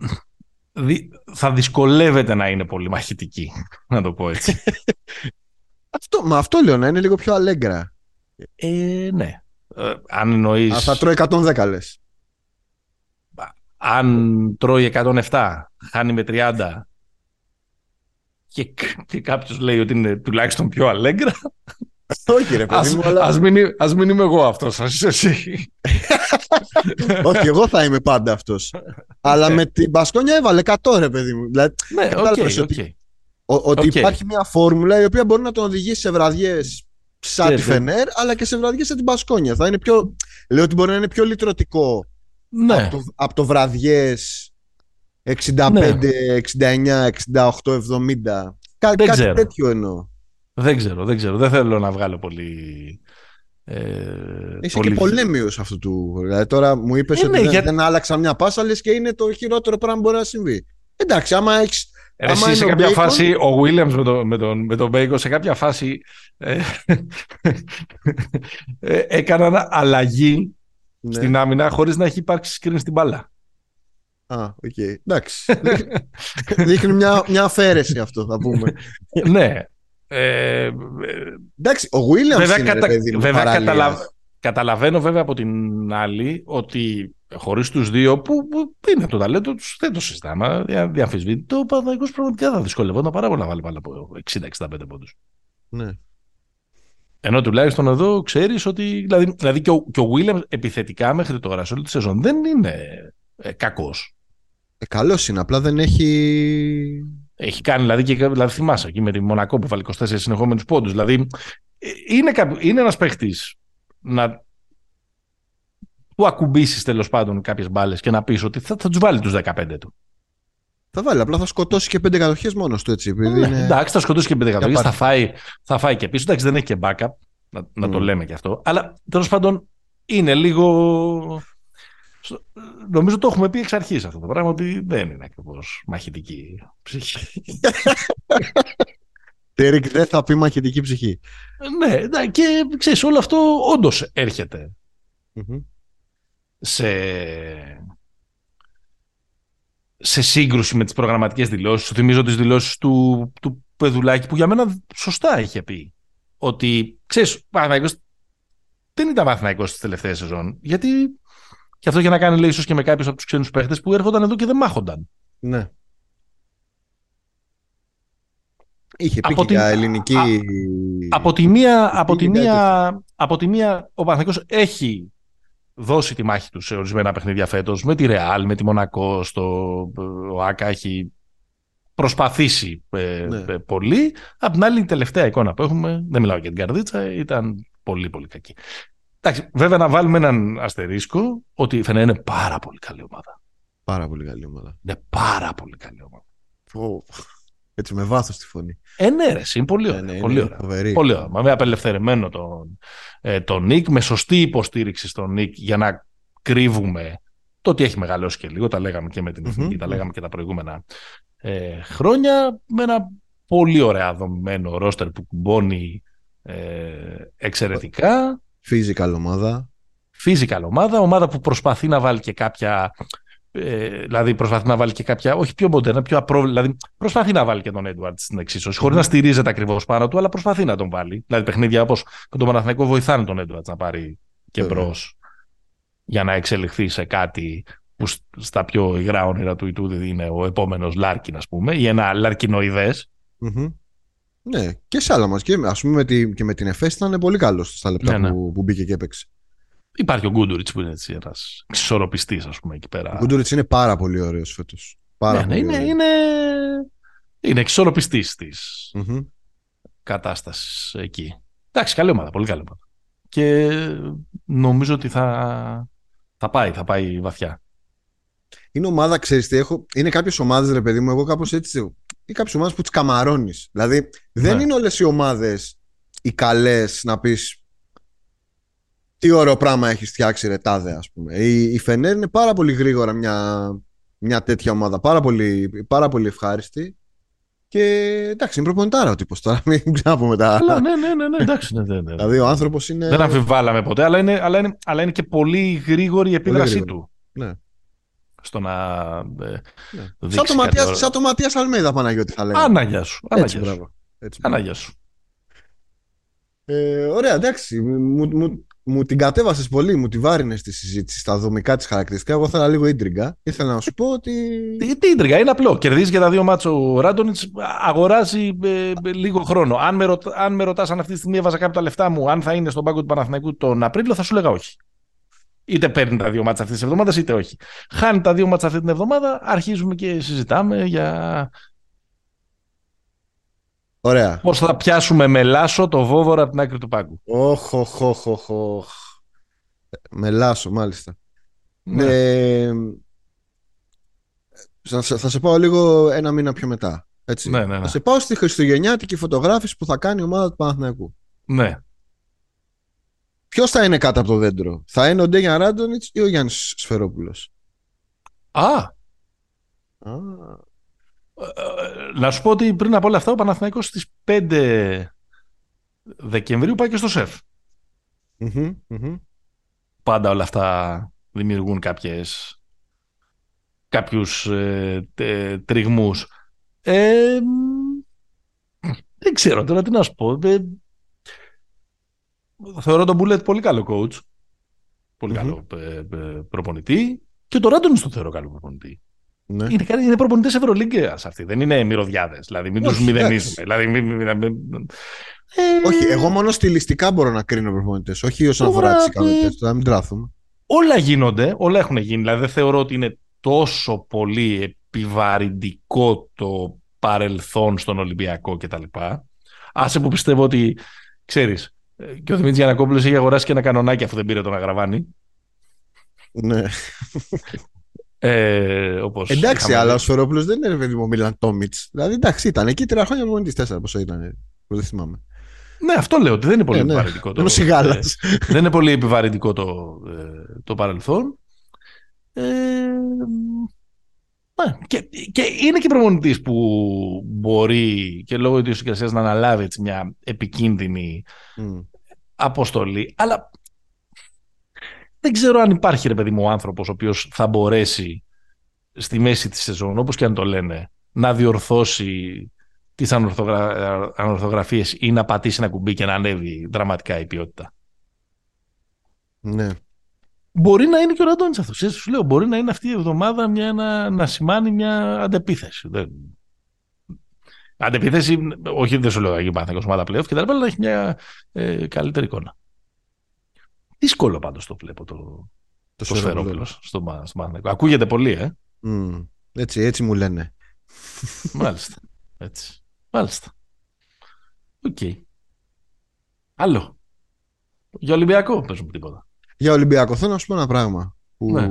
θα δυσκολεύεται να είναι πολύ μαχητική, να το πω έτσι. αυτό, μα αυτό λέω, να είναι λίγο πιο αλέγκρα. Ε, ναι. Ε, αν εννοείς... Α, θα τρώει 110 λες. Αν τρώει 107, χάνει με 30 και, και κάποιος λέει ότι είναι τουλάχιστον πιο αλέγκρα. Όχι ρε παιδί μου, αλλά... Ας μην, ας μην είμαι εγώ αυτός, ας είσαι εσύ. Όχι, εγώ θα είμαι πάντα αυτός. αλλά με την Πασκόνια έβαλε 100 ρε παιδί μου. Δηλαδή, ναι, okay, okay. Ότι υπάρχει μια φόρμουλα η οποία μπορεί να τον οδηγήσει σε βραδιές σαν τη Φενέρ, αλλά και σε βραδιές σαν την Πασκόνια. Θα είναι πιο... Λέω ότι μπορεί να είναι πιο λυτρωτικό ναι. από, το, από το βραδιές 65, ναι. 69, 68, 70. Κά, κάτι ξέρω. τέτοιο εννοώ. Δεν ξέρω, δεν ξέρω. Δεν θέλω να βγάλω πολύ. Ε, Είσαι πολύ... και πολέμιος αυτού του. Δηλαδή τώρα μου είπες ε, ότι ναι, δεν, για... δεν άλλαξα μια πάσα, λες και είναι το χειρότερο πράγμα που μπορεί να συμβεί. Εντάξει, άμα έχει Ρε, εσύ σε κάποια φάση, ο Williams με τον, με τον, με τον Bacon, σε κάποια φάση ε, ε, έκαναν αλλαγή ναι. στην άμυνα χωρίς να έχει υπάρξει screen στην μπάλα. Α, OK. Okay. Εντάξει. Δείχνει μια, μια αφαίρεση αυτό, θα πούμε. ναι. Ε, Εντάξει, ο Williams βέβαια, είναι, κατα... παιδί, βέβαια καταλα... καταλαβαίνω βέβαια από την άλλη ότι χωρίς τους δύο που, που, είναι το ταλέντο τους, δεν το συζητάμε. Διαμφισβήτητο, ο Παναγικός πραγματικά θα δυσκολευόταν πάρα πολύ να βάλει πάνω από 60-65 πόντους. Ναι. Ενώ τουλάχιστον εδώ ξέρεις ότι. Δηλαδή, δηλαδή και, ο, και ο Williams επιθετικά μέχρι τώρα σε όλη τη σεζόν δεν είναι ε, κακός. Ε, Καλός είναι, απλά δεν έχει. Έχει κάνει, δηλαδή, και, δηλαδή θυμάσαι εκεί με τη Μονακό που βάλει 24 συνεχόμενους πόντους. Δηλαδή, ε, είναι, είναι ένας παίχτης να που ακουμπήσεις τέλος πάντων κάποιες μπάλες και να πεις ότι θα, θα τους βάλει τους 15 του. Θα βάλει, απλά θα σκοτώσει και πέντε κατοχές μόνος του έτσι. Ναι, είναι... Εντάξει, θα σκοτώσει και πέντε κατοχές, θα, φάει, θα φάει και πίσω. Εντάξει, δεν έχει και backup, να, να το λέμε και αυτό. Αλλά τέλος πάντων είναι λίγο. Νομίζω το έχουμε πει εξ αρχής αυτό το πράγμα ότι δεν είναι ακριβώς μαχητική ψυχή. Τέρικ δεν θα πει μαχητική ψυχή. Ναι, και ξέρεις, όλο αυτό όντως έρχεται σε, σε σύγκρουση με τις προγραμματικές δηλώσεις. Θυμίζω τις δηλώσεις του, του Πεδουλάκη που για μένα σωστά είχε πει. Ότι, ξέρεις, Παναθηναϊκός δεν ήταν Παναθηναϊκός στις τελευταίες σεζόν. Γιατί και αυτό είχε να κάνει λέει, ίσως και με κάποιους από τους ξένους παίχτες που έρχονταν εδώ και δεν μάχονταν. Ναι. Είχε πει και ελληνική... Α, από τη μία, από τη μία, από τη μία ο Παναθηναϊκός έχει δώσει τη μάχη του σε ορισμένα παιχνίδια φέτος. Με τη Ρεάλ, με τη Μονακό, στο ο Άκα έχει προσπαθήσει ε, ναι. ε, πολύ. Απ' την άλλη, η τελευταία εικόνα που έχουμε, δεν μιλάω για την καρδίτσα, ήταν πολύ πολύ κακή. Εντάξει, βέβαια να βάλουμε έναν αστερίσκο ότι φαίνεται είναι πάρα πολύ καλή ομάδα. Πάρα πολύ καλή ομάδα. Είναι πάρα πολύ καλή ομάδα. Έτσι με βάθος τη φωνή. Ε, ναι, ρε, είναι πολύ ωραία. Ναι, πολύ, ωραία. πολύ ωραία. Με απελευθερεμένο τον, ε, τον Νίκ, με σωστή υποστήριξη στον Νίκ για να κρύβουμε το ότι έχει μεγαλώσει και λίγο. Τα λέγαμε και με την εθνικη τα λέγαμε και τα προηγούμενα ε, χρόνια. Με ένα πολύ ωραία δομημένο ρόστερ που κουμπώνει ε, εξαιρετικά. Physical ομάδα. Physical ομάδα, ομάδα που προσπαθεί να βάλει και κάποια ε, δηλαδή προσπαθεί να βάλει και κάποια, όχι πιο μοντέρνα, πιο απρόβλεπτα. Δηλαδή προσπαθεί να βάλει και τον Έντουαρτ στην εξίσωση, χωρίς να στηρίζεται ακριβώς πάνω του, αλλά προσπαθεί να τον βάλει. Δηλαδή παιχνίδια όπως με τον Παναθηναϊκό βοηθάνε τον Έντουαρτ να πάρει και μπρος για να εξελιχθεί σε κάτι που στα πιο υγρά όνειρα του Ιτούδη είναι ο επόμενος Λάρκιν, ας πούμε, ή ένα λαρκινοειδές. Mm-hmm. Ναι, και σε άλλα ματς. Και, ας πούμε, με τη, και με την ΕΦΕΣ ήταν πολύ καλός στα λεπτά ναι, ναι. Που, που μπήκε και έπαιξε. Υπάρχει ο Γκούντουριτς που είναι έτσι ένας εξισορροπιστής, ας πούμε, εκεί πέρα. Ο Γκούντουριτς είναι πάρα πολύ ωραίος φέτος. Ναι, ναι, είναι, είναι, είναι εξισορροπιστής της mm-hmm. κατάστασης εκεί. Εντάξει, καλή ομάδα, πολύ καλή ομάδα. Και νομίζω ότι θα, θα πάει, θα πάει βαθιά. Είναι ομάδα, ξέρεις τι έχω. Είναι κάποιες ομάδες, ρε παιδί μου, εγώ κάπως έτσι. Είναι κάποιες ομάδες που τις καμαρώνεις. Δηλαδή, δεν ναι. είναι όλες οι ομάδες οι καλές να πεις τι ωραίο πράγμα έχεις φτιάξει ρε τάδε ας πούμε. Η, η Φενέρ είναι πάρα πολύ γρήγορα μια, μια τέτοια ομάδα, πάρα πολύ, πάρα πολύ ευχάριστη και εντάξει, είναι προπονητάρα ο τύπος τώρα. Μην ξαναπούμε τα. ναι, ναι, ναι, ναι, εντάξει. Ναι, ναι, ναι. Δηλαδή ο άνθρωπος είναι. Δεν αμφιβάλαμε ποτέ, αλλά είναι, αλλά είναι, αλλά είναι και πολύ γρήγορη η επίδρασή του. Ναι. Στο να. Ε, ναι. Σαν, το Ματίας, σαν το Ματίας Αλμέδα, Παναγιώτη, θα λέγαμε. Ανάγια σου. Ανάγια σου. Ε, ωραία, εντάξει. Μου, μου, μου την κατέβασες πολύ, μου τη βάρινες στη συζήτηση στα δομικά τη χαρακτηριστικά. Εγώ ήθελα λίγο ίντριγκα. Ήθελα να σου πω ότι. Τι, τι ίντριγκα, είναι απλό. Κερδίζεις και τα δύο μάτσο ο Ράντονιτς, αγοράζει ε, λίγο χρόνο. Αν με, ρωτά, αν με ρωτάς αν αυτή τη στιγμή έβαζα κάποια τα λεφτά μου, αν θα είναι στον πάγκο του Παναθηναϊκού τον Απρίλιο, θα σου λέγα όχι. Είτε παίρνει τα δύο μάτσα αυτής της εβδομάδας, είτε όχι. Χάνει τα δύο μάτσα αυτή την εβδομάδα, αρχίζουμε και συζητάμε για Ωραία. Πώς θα πιάσουμε με λάσο το βόβορα από την άκρη του πάγκου. Όχ, όχ, όχ, όχ. Με λάσο, μάλιστα. Ναι. Ε, θα, θα σε πάω λίγο ένα μήνα πιο μετά. Έτσι. Ναι, ναι, ναι. Θα σε πάω στη χριστουγεννιάτικη φωτογράφηση που θα κάνει η ομάδα του Παναθηναϊκού. Ναι. Ποιος θα είναι κάτω από το δέντρο, Θα είναι ο Ντέγιαν Ράντονιτς ή ο Γιάννης Σφερόπουλος; Α! Α. Ε, να σου πω ότι πριν από όλα αυτά ο Παναθηναϊκός στις 5 Δεκεμβρίου πάει και στο ΣΕΦ. Πάντα όλα αυτά δημιουργούν κάποιες, κάποιους ε, τριγμούς. Ε, δεν ξέρω τώρα τι να σου πω. Ε, θεωρώ τον Μπούλετ πολύ καλό coach. πολυ καλό ε, ε, προπονητή. Και τον Ράντονι τον θεωρώ καλό προπονητή. Ναι. Είναι, είναι προπονητές Ευρωλίγκα αυτοί. Δεν είναι μυρωδιάδες. Δηλαδή, μην τους μηδενίζουμε. Δηλαδή, μην, μην, μην, ε... Όχι, εγώ μόνο στιλιστικά μπορώ να κρίνω προπονητές. Όχι όσον αφορά τις ικανότητες τους. Να μην τράθουμε. Όλα γίνονται, όλα έχουν γίνει. Δηλαδή, δεν θεωρώ ότι είναι τόσο πολύ επιβαρυντικό το παρελθόν στον Ολυμπιακό κτλ. Άσε που πιστεύω ότι, ξέρεις, και ο Δημήτρης Γιανακόπουλος έχει αγοράσει και ένα κανονάκι αφού δεν πήρε τον Αγραβάνη. Ναι. Ε, όπως εντάξει, αλλά ο Σφερόπουλος δεν είναι παιδί μου Μίλαν Τόμιτς. Δηλαδή, εντάξει, ήταν εκεί τρία χρόνια μόνο τη τέσσερα πόσο ήταν. Δεν θυμάμαι. Ναι, αυτό λέω ότι δεν είναι πολύ ε, ναι. επιβαρυντικό. Το, ε, δεν είναι πολύ επιβαρυντικό το, ε, το παρελθόν. Ε, ναι, και, και είναι και προπονητής που μπορεί και λόγω της ιδιοσυγκρασίας να αναλάβει έτσι μια επικίνδυνη αποστολή. Αλλά δεν ξέρω αν υπάρχει ρε παιδί μου ο άνθρωπος ο οποίος θα μπορέσει στη μέση της σεζόν, όπως και αν το λένε, να διορθώσει τις ανορθογρα... ανορθογραφίες ή να πατήσει ένα κουμπί και να ανέβει δραματικά η ποιότητα. Ναι. Μπορεί να είναι και ο Ραντώνης αυτός. Σου λέω, μπορεί να είναι αυτή η εβδομάδα μια, να, να σημάνει μια αντεπίθεση. Δεν... Αντεπίθεση, όχι δεν σου λέω να γίνει ομάδα πλέον και τα αλλά να έχει μια ε, καλύτερη εικόνα. Δύσκολο πάντως το βλέπω το, το, το σφαιρόπλο στο, στο Ακούγεται πολύ, ε. Mm, έτσι, έτσι μου λένε. Μάλιστα. Έτσι. Μάλιστα. OK. Okay. Άλλο. Για Ολυμπιακό, πες μου τίποτα. Για Ολυμπιακό θέλω να σου πω ένα πράγμα που, ναι.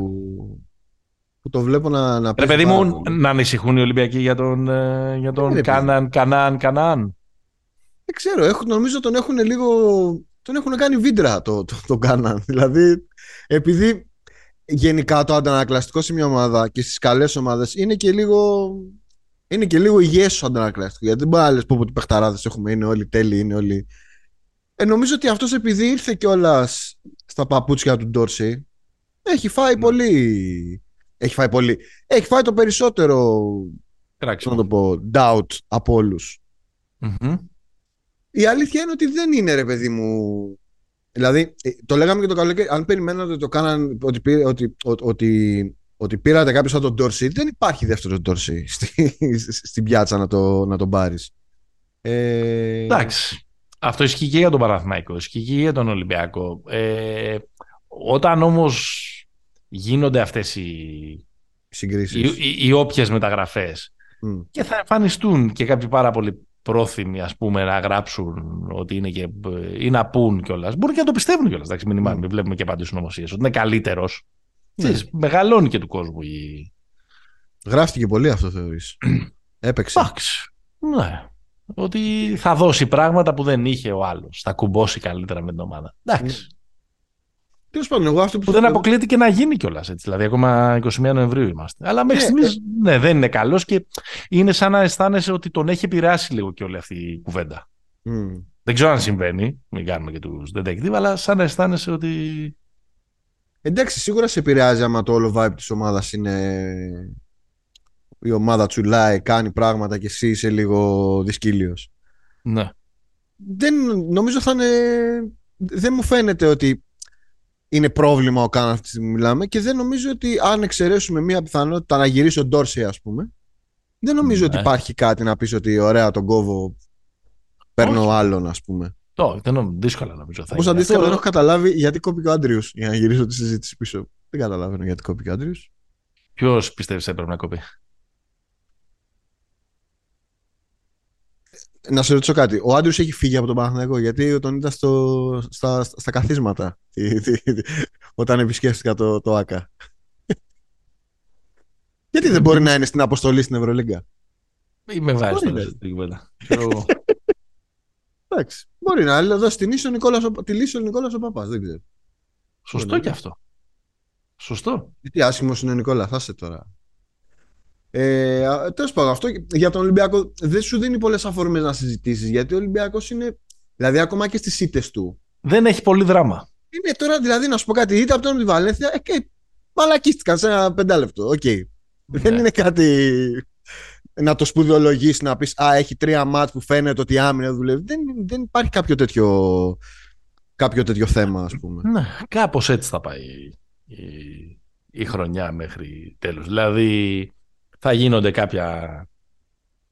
που το βλέπω να, να Ρε παιδί μου, να ανησυχούν οι Ολυμπιακοί για τον, ε, για τον ναι, Κανάν, Κανάν, Κανάν. Δεν ξέρω, έχουν, νομίζω τον έχουν λίγο τον έχουν κάνει βίντρα το, το, το Κάναν. Δηλαδή, επειδή γενικά το αντανακλαστικό σε μια ομάδα και στις καλές ομάδες είναι και λίγο. Είναι και λίγο υγιές ο αντανακλαστικός. Γιατί δεν μπορεί να λες πω ότι παιχταράδες έχουμε, είναι όλοι τέλειοι, είναι όλοι. Ε, νομίζω ότι αυτός επειδή ήρθε κιόλας στα παπούτσια του Ντόρσι, έχει φάει ναι. πολύ. Έχει φάει πολύ. Έχει φάει το περισσότερο. Να το πω, doubt από η αλήθεια είναι ότι δεν είναι ρε παιδί μου. Δηλαδή, ε, το λέγαμε και το καλοκαίρι. Αν περιμένατε ότι το κάναν, ότι, ότι, ότι, ότι πήρατε κάποιος σαν τον Ντόρσι, δεν υπάρχει δεύτερος Ντόρσι στη, στην πιάτσα να το, να τον πάρεις. Ε... Εντάξει. Αυτό ισχύει και για τον Παναθηναϊκό, ισχύει και για τον Ολυμπιακό. Ε, όταν όμως γίνονται αυτές οι, Συγκρίσεις. οι, οι, οι όποιες μεταγραφές και θα εμφανιστούν και κάποιοι πάρα πολύ πρόθυμοι ας πούμε, να γράψουν ότι είναι και, ή να πούν κιόλας. Μπορεί και να το πιστεύουν κιόλας. Εντάξει, μην, mm. βλέπουμε και πάντω συνωμοσίε ότι είναι καλύτερος. Ναι. Μεγαλώνει και του κόσμου η. Γράφτηκε πολύ αυτό θεωρείς. Έπαιξε. Εντάξει. Ναι. Ότι θα δώσει πράγματα που δεν είχε ο άλλος. Θα κουμπώσει καλύτερα με την ομάδα. Εντάξει. Τέλος πάντων, εγώ αυτό που. που δεν αποκλείεται και να γίνει κιόλας. Δηλαδή, ακόμα 21 Νοεμβρίου είμαστε. Αλλά μέχρι ναι, στιγμής ναι, δεν είναι καλός και είναι σαν να αισθάνεσαι ότι τον έχει επηρεάσει λίγο και όλη αυτή η κουβέντα. Mm. Δεν ξέρω αν συμβαίνει, μην κάνουμε και τους detective, αλλά σαν να αισθάνεσαι ότι. Εντάξει, σίγουρα σε επηρεάζει άμα το όλο vibe της ομάδας είναι. Η ομάδα τσουλάει, κάνει πράγματα και εσύ είσαι λίγο δυσκύλιος. Ναι. Δεν, νομίζω θα είναι. Δεν μου φαίνεται ότι είναι πρόβλημα ο Καν αυτή τη στιγμή μιλάμε και δεν νομίζω ότι αν εξαιρέσουμε μία πιθανότητα να γυρίσει ο Ντόρσεϊ ας πούμε δεν νομίζω ότι ναι. υπάρχει κάτι να πεις ότι ωραία τον κόβω παίρνω Όχι. άλλον ας πούμε το, δεν νομίζω, δύσκολα νομίζω θα Όπως αντίστοιχα δεν έχω καταλάβει γιατί κόπηκε ο Άντριους για να γυρίσω τη συζήτηση πίσω δεν καταλαβαίνω γιατί κόπηκε ο Άντριους Ποιος πιστεύεις έπρεπε να κοπεί Να σε ρωτήσω κάτι. Ο Άντριου έχει φύγει από τον Παναθηναϊκό γιατί τον είδα στο, στα, στα καθίσματα όταν επισκέφτηκα το, το ΑΚΑ. γιατί δεν μπορεί να είναι στην αποστολή στην Ευρωλίγκα; Ή με βάζει τώρα στην κουβέντα. Εντάξει. Μπορεί να δώσει την λύση ο Νικόλας, τη λύση ο Νικόλας ο Παπάς. Δεν ξέρω. Σωστό και αυτό. Σωστό. Τι άσχημος είναι ο Νικόλα, θα είσαι τώρα. Ε, Τέλος πάντων, αυτό για τον Ολυμπιακό δεν σου δίνει πολλές αφορμές να συζητήσεις γιατί ο Ολυμπιακός είναι. Δηλαδή, ακόμα και στις ήττες του. Δεν έχει πολύ δράμα. Είναι τώρα, δηλαδή, να σου πω κάτι, ήττα από τον τη Βαλένθια, ε, και μαλακίστηκαν σε ένα πεντάλεπτο. OK. Okay. Ναι. Δεν είναι κάτι να το σπουδαιολογήσει, να πεις Α, έχει τρία μάτς που φαίνεται ότι η άμυνα δουλεύει. Δεν, δεν υπάρχει κάποιο τέτοιο, κάποιο τέτοιο θέμα, ας πούμε. Ναι, κάπως έτσι θα πάει η, η χρονιά μέχρι τέλος. Δηλαδή, θα γίνονται κάποια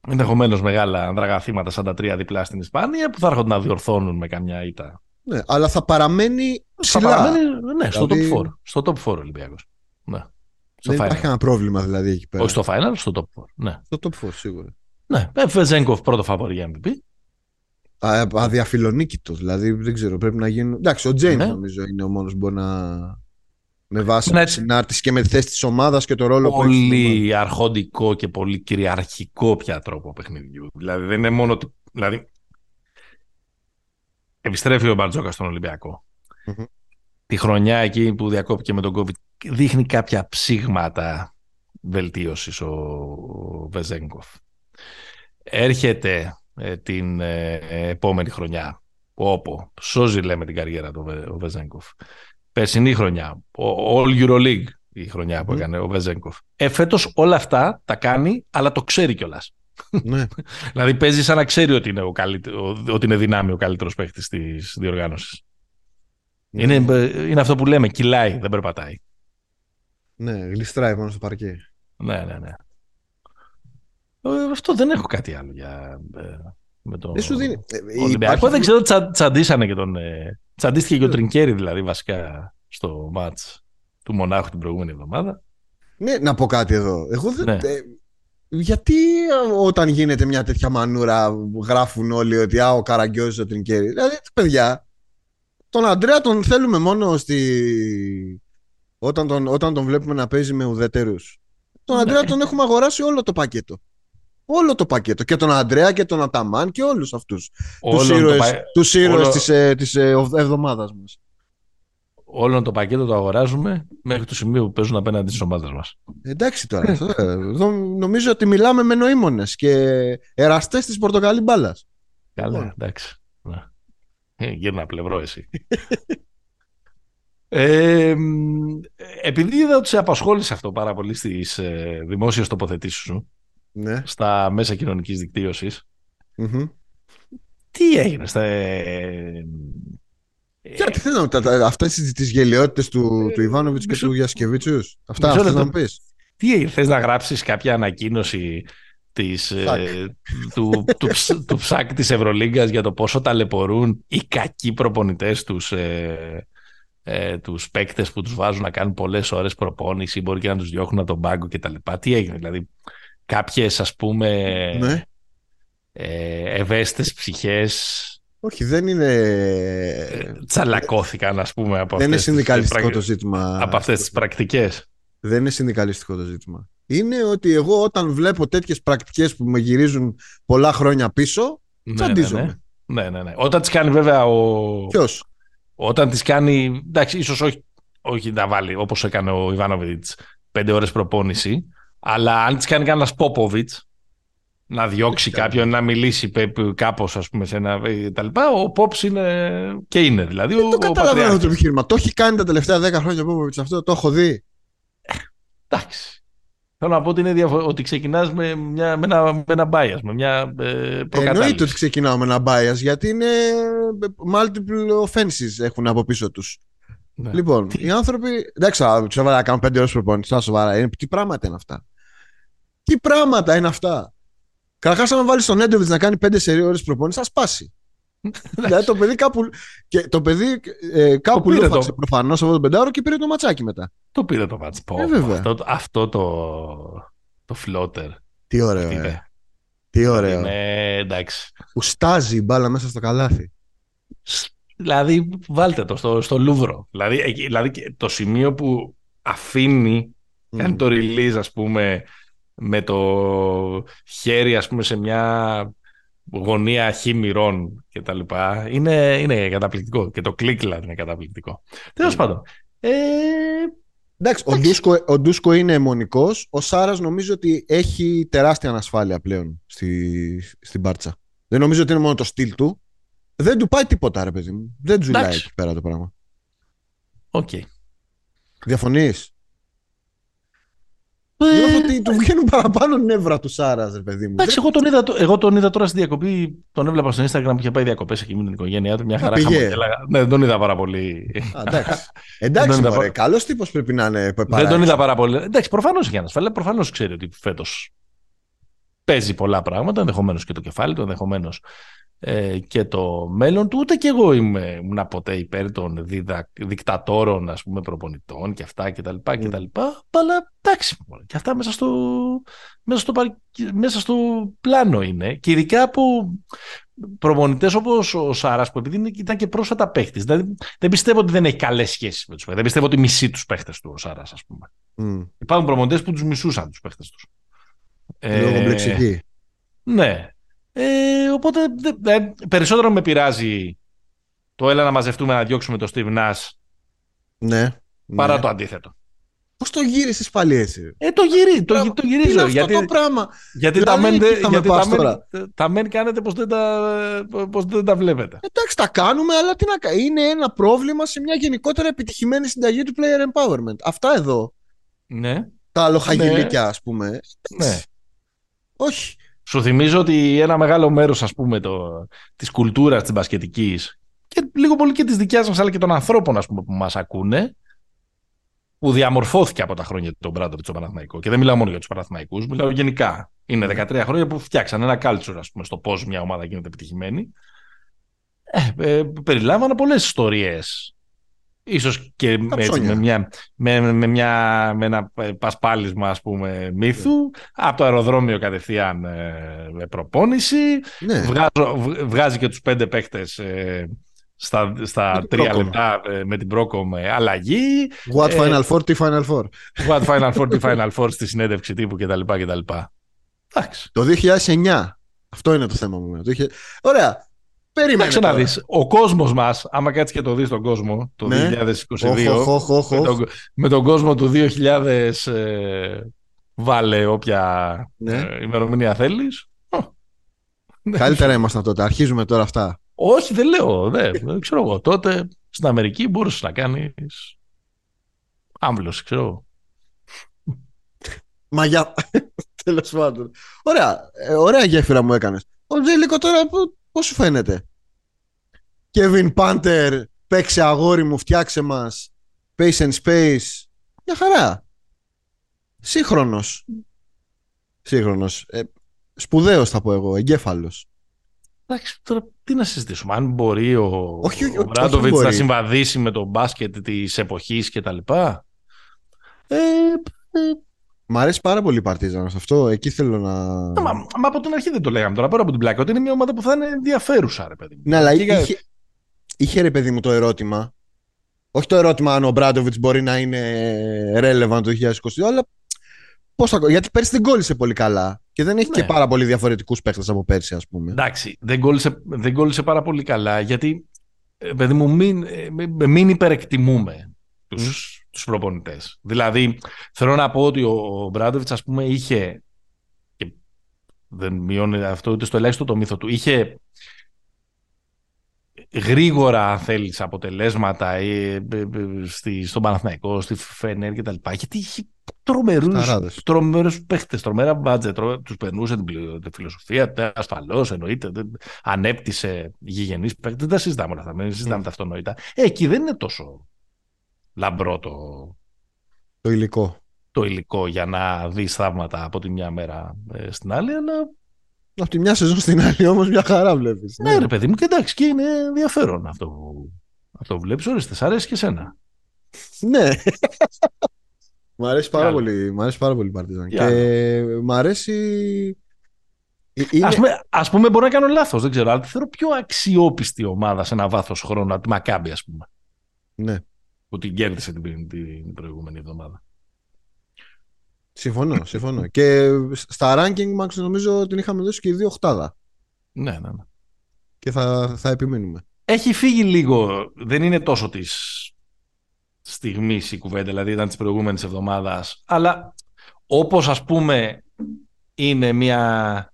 ενδεχομένως μεγάλα ανδραγαθήματα σαν τα τρία διπλά στην Ισπανία που θα έρχονται να διορθώνουν με καμιά ήττα. Ναι, αλλά θα παραμένει ψηλά. Θα παραμένει, ναι, στο δηλαδή... top 4. Στο top 4 Ολυμπιακός. Ναι. Στο Δεν final. υπάρχει ένα πρόβλημα δηλαδή εκεί πέρα. Όχι στο final, στο top 4. Ναι. Στο top 4 σίγουρα. Ναι, Βεζέγκοφ πρώτο φαβορή για MVP. Αδιαφιλονίκητος, δηλαδή δεν ξέρω, πρέπει να γίνουν. Εντάξει, ο Τζέιμς ναι. νομίζω είναι ο μόνος που μπορεί να με βάση ναι. τη συνάρτηση και με τη θέση της ομάδας και το ρόλο πολύ που έχει. Πολύ αρχοντικό και πολύ κυριαρχικό πια τρόπο παιχνιδιού. Δηλαδή δεν είναι μόνο. Δηλαδή, επιστρέφει ο Μπαρτζόκα στον ολυμπιακο Τη χρονιά εκεί που διακόπηκε με τον COVID δείχνει κάποια ψήγματα βελτίωσης ο, ο Βεζέγκοφ. Έρχεται ε, την ε, επόμενη χρονιά όπου σώζει λέμε την καριέρα του ο Βεζέγκοφ περσινή χρονιά, All Euroleague η χρονιά που έκανε ο Βεζέγκοφ. Ε, φέτος όλα αυτά τα κάνει, αλλά το ξέρει κιόλας. Ναι. δηλαδή παίζει σαν να ξέρει ότι είναι, ο ότι είναι δυνάμει ο καλύτερος παίχτης της διοργάνωσης. Ναι. Είναι, είναι αυτό που λέμε, κυλάει, δεν περπατάει. Ναι, γλιστράει μόνο στο παρκέ. Ναι, ναι, ναι. Ε, αυτό δεν έχω κάτι άλλο για. Ε, με τον δεν σου δίνει. Ολυμπιακό. Δεν ξέρω, τσα, τσαντίσανε και τον. Ε, τσαντίστηκε και ο Τρινκέρι δηλαδή βασικά στο μάτς του Μονάχου την προηγούμενη εβδομάδα. Ναι, να πω κάτι εδώ. Εγώ δεν. Ναι. Ε, γιατί όταν γίνεται μια τέτοια μανούρα γράφουν όλοι ότι α, ο Καραγκιόζης ο Τρινκέρι. Δηλαδή, παιδιά, τον Αντρέα τον θέλουμε μόνο στη... όταν, τον, όταν τον βλέπουμε να παίζει με ουδέτερους. Τον ναι. Αντρέα τον έχουμε αγοράσει όλο το πακέτο. Όλο το πακέτο. Και τον Αντρέα και τον Αταμάν και όλους αυτούς. Τους ήρωες, πα... τους ήρωες όλο... της, ε, της ε, εβδομάδας μας. Όλο το πακέτο το αγοράζουμε μέχρι το σημείο που παίζουν απέναντι στις ομάδες μας. Εντάξει τώρα. Ε, εδώ νομίζω ότι μιλάμε με νοήμονες και εραστές της πορτοκαλί μπάλας. Καλά, λοιπόν. εντάξει. Γύρνα πλευρό εσύ. Ε, επειδή είδα ότι σε απασχόλησε αυτό πάρα πολύ στις ε, δημόσιες τοποθετήσεις σου ναι. στα μέσα κοινωνικής δικτύωσης. Mm-hmm. Τι έγινε στα... Ε, τι θέλω να αυτές τις γελιότητες του, του Ιβάνοβιτς και του Γιασκεβίτσιους. Αυτά θες να πεις. Τι έγινε, θες να γράψεις κάποια ανακοίνωση της, ε, του, του, του, ψάκ της Ευρωλίγκας για το πόσο ταλαιπωρούν οι κακοί προπονητές τους ε, ε, τους παίκτες που τους βάζουν να κάνουν πολλές ώρες προπόνηση μπορεί και να τους διώχνουν από τον πάγκο κτλ. Τι έγινε δηλαδή κάποιες ας πούμε ναι. ε, ευαίσθητες ψυχές όχι, δεν είναι. Ε, τσαλακώθηκαν, ας πούμε, από Δεν είναι συνδικαλιστικό το ζήτημα. Από αυτές τις πρακτικές. Δεν είναι συνδικαλιστικό το ζήτημα. Είναι ότι εγώ όταν βλέπω τέτοιες πρακτικές που με γυρίζουν πολλά χρόνια πίσω, ναι, τσαντίζομαι. Ναι, ναι, ναι. ναι. Όταν τις κάνει βέβαια ο. Ποιος; Όταν τις κάνει. Εντάξει, ίσως όχι, όχι να βάλει όπως έκανε ο Ιβάνοβιτς πέντε ώρες προπόνηση. Αλλά αν τι κάνει κανένας Πόποβιτ, να διώξει κάποιον, να μιλήσει κάπως, ας πούμε, σε ένα τα Ο Πόπ είναι και είναι. Δηλαδή, Δεν το καταλαβαίνω το επιχείρημα. Το έχει κάνει τα τελευταία 10 χρόνια ο Πόποβιτ αυτό, το έχω δει. Εντάξει. Θέλω να πω ότι, είναι διαφο- ότι ξεκινάς με, μια, με, ένα, με ένα bias, με μια ε, Εννοείται ότι ξεκινάω με ένα bias, γιατί είναι multiple offenses έχουν από πίσω τους. Ναι. Λοιπόν, τι... οι άνθρωποι. Εντάξει, του έβαλα να κάνουν πέντε ώρες προπόνηση. σοβαρά. Τι πράγματα είναι αυτά. Τι πράγματα είναι αυτά; Καταρχάς, αν βάλεις τον Έντοβιτ να κάνει πέντε σερίε ώρες προπόνησης, θα σπάσει. δηλαδή το παιδί κάπου, και το παιδί, ε, κάπου το λούφαξε προφανώς αυτό το πεντάωρο και πήρε το ματσάκι μετά. Το πήρε το ματσάκι. Ε, αυτό, αυτό το, το φλότερ. Τι ωραίο. Ε. Τι ωραίο. Είναι, εντάξει. Που στάζει η μπάλα μέσα στο καλάθι. Δηλαδή, βάλτε το στο, στο Λούβρο. Δηλαδή, δηλαδή το σημείο που αφήνει, mm. κάνει το release, ας πούμε, με το χέρι ας πούμε σε μια γωνία χήμυρων και τα λοιπά είναι, είναι καταπληκτικό και το κλικ δηλαδή είναι καταπληκτικό. Τέλος mm. πάντων, ε, Εντάξει, ο Ντούσκο, ο Ντούσκο είναι εμμονικός. Ο Σάρας νομίζω ότι έχει τεράστια ανασφάλεια πλέον στη, στην Μπάρτσα. Δεν νομίζω ότι είναι μόνο το στυλ του. Δεν του πάει τίποτα, ρε παιδί μου. Δεν του τσουλάει εκεί πέρα το πράγμα. OK. Okay. Διαφωνείς; Ε, ότι του βγαίνουν παραπάνω νεύρα του Σάρας, ρε παιδί μου. Εντάξει, εγώ τον, είδα, εγώ τον είδα τώρα στη διακοπή. Τον έβλεπα στο Instagram που είχε πάει διακοπές εκεί με την οικογένειά του. Μια χαρά χαμογέλαγα. Ναι, δεν τον είδα πάρα πολύ. Α, εντάξει. εντάξει, μωρέ, καλός τύπος πρέπει να είναι. Δεν τον είδα πάρα πολύ. Εντάξει, προφανώς έχει ανασφάλεια. Προφανώς ξέρει ότι φέτος παίζει πολλά πράγματα. Ενδεχομένως και το κεφάλι του, ενδεχομένως ε, και το μέλλον του. Ούτε και εγώ είμαι, ήμουν ποτέ υπέρ των διδα, δικτατόρων ας πούμε, προπονητών και αυτά και τα λοιπά και τα λοιπά. Αλλά εντάξει, και αυτά μέσα στο, μέσα, στο, μέσα στο πλάνο είναι. Και ειδικά από προπονητές όπως ο Σάρας που επειδή ήταν και πρόσφατα παίχτης. Δηλαδή, δεν πιστεύω ότι δεν έχει καλές σχέσεις με τους παίχτες. Δεν πιστεύω ότι μισεί τους παίχτες του ο Σάρας ας πούμε. Mm. Υπάρχουν προπονητές που τους μισούσαν τους παίχτες τους. Λόγω ε, Ναι, ε, οπότε ε, περισσότερο με πειράζει το έλα να μαζευτούμε να διώξουμε το Steve Nash ναι, παρά ναι. το αντίθετο. Πώς το γύρισες πάλι έτσι. Ε, το, γυρί, το, το γυρίζω. Είναι γιατί, αυτό το πράγμα. Γιατί, δηλαδή, τα, μεν, γιατί τα, μεν, τα μεν κάνετε πως δεν τα, πως δεν τα βλέπετε. Εντάξει, τα κάνουμε, αλλά τι να Είναι ένα πρόβλημα σε μια γενικότερα επιτυχημένη συνταγή του player empowerment. Αυτά εδώ. Ναι. Τα λοχαγελίκια, ναι. ας πούμε. Ναι. Όχι. Σου θυμίζω ότι ένα μεγάλο μέρος ας πούμε το, της κουλτούρας της μπασκετικής και λίγο πολύ και της δικιάς μας αλλά και των ανθρώπων ας πούμε, που μας ακούνε που διαμορφώθηκε από τα χρόνια του Μπράντοβιτ στο Παναθηναϊκό. Και δεν μιλάω μόνο για τους Παναθηναϊκούς, μιλάω γενικά. Είναι 13 ναι. χρόνια που φτιάξαν ένα culture, ας πούμε, στο πώς μια ομάδα γίνεται επιτυχημένη. Ε, ε, περιλάμβανε πολλές ιστορίες Ίσως και έτσι, με, μια, με, με, μια, με ένα πασπάλισμα ας πούμε μύθου από το αεροδρόμιο κατευθείαν ε, με προπόνηση ναι. βγάζει και τους πέντε παίκτες ε, στα, στα τρία λεπτά ε, με την πρόκο με αλλαγή What Final Four, τι Final Four What Final Four, τι Final Four στη συνέντευξη τύπου κτλ. κτλ. Το 2009 αυτό είναι το θέμα μου. Ωραία. Περίμενε. να δεις, ο κόσμος μας, άμα κάτσεις και το δεις τον κόσμο το ναι. 2022, με, τον κόσμο του 2000 ε, βάλε όποια ναι. ε, ημερομηνία θέλεις. Καλύτερα ήμασταν τότε. Αρχίζουμε τώρα αυτά. Όχι, δεν λέω. Δεν, ξέρω εγώ. Τότε στην Αμερική μπορούσες να κάνεις άμβλωση, ξέρω Μα για... Τέλος πάντων. Ωραία, ε, ωραία γέφυρα μου έκανες. Ο Τζέλικο τώρα Πώς σου φαίνεται; Kevin Panther, παίξε αγόρι μου, φτιάξε μας. Pace and Space. Μια χαρά. Σύγχρονος. Σύγχρονος. Ε, σπουδαίος θα πω εγώ, εγκέφαλος. Εντάξει, τώρα τι να συζητήσουμε. Αν μπορεί ο, όχι, ο Μπράντοβιτς να συμβαδίσει με το μπάσκετ της εποχής και τα λοιπά. Ε, ε, Μ' αρέσει πάρα πολύ η Παρτίζαν αυτό. Εκεί θέλω να. Μα, μα από την αρχή δεν το λέγαμε τώρα. Πέρα από την πλάκα, ότι είναι μια ομάδα που θα είναι ενδιαφέρουσα, ρε παιδί Ναι, αλλά είχε, είχε ρε παιδί μου το ερώτημα. Όχι το ερώτημα αν ο Μπράντοβιτς μπορεί να είναι relevant το 2022, αλλά πώς θα... γιατί πέρσι δεν κόλλησε πολύ καλά. Και δεν έχει ναι. και πάρα πολύ διαφορετικούς παίχτες από πέρσι, ας πούμε. Εντάξει, δεν κόλλησε, δεν κόλλησε πάρα πολύ καλά, γιατί ε, παιδί μου, μην, ε, μην υπερεκτιμούμε τους, τους προπονητές. Δηλαδή, θέλω να πω ότι ο Μπράντοβιτς, ας πούμε, είχε και δεν μειώνει αυτό ούτε στο ελάχιστο το μύθο του, είχε γρήγορα, αν θέλεις, αποτελέσματα ε, ε, στη, στον Παναθηναϊκό, στη Φενέρ και τα λοιπά, γιατί είχε τρομερούς, τρομερούς παίχτες, τρομερά μπάτζε, τρομε, τους περνούσε την, την φιλοσοφία, ασφαλώς εννοείται, ανέπτυσε γηγενείς παίχτες, δεν τα συζητάμε όλα αυτά, δεν συζητάμε mm. τα αυτονόητα. Ε, εκεί δεν είναι τόσο λαμπρό το, το υλικό. Το υλικό για να δεις θαύματα από τη μια μέρα ε, στην άλλη, αλλά. Από τη μια σεζόν στην άλλη όμως μια χαρά βλέπεις. Ναι, ναι, ρε παιδί μου, και εντάξει, και είναι ενδιαφέρον αυτό που, αυτό που βλέπεις. Ορίστε, σ' αρέσει και εσένα. ναι. μ' αρέσει πάρα πολύ, μ' αρέσει πάρα πολύ η Παρτίζαν. Και μ' αρέσει. Ε, είναι... Ας, πούμε, ας πούμε, μπορώ να κάνω λάθος, δεν ξέρω, αλλά θεωρώ πιο αξιόπιστη ομάδα σε ένα βάθος χρόνου από τη Μακάμπη, ας πούμε. Ναι που την κέρδισε την, την προηγούμενη εβδομάδα. Συμφωνώ, συμφωνώ. και στα ranking Max νομίζω την είχαμε δώσει και οι δύο οχτάδα. Ναι, ναι, ναι. Και θα, θα επιμείνουμε. Έχει φύγει λίγο, δεν είναι τόσο της στιγμής η κουβέντα, δηλαδή ήταν της προηγούμενης εβδομάδας. Αλλά όπως ας πούμε είναι μια.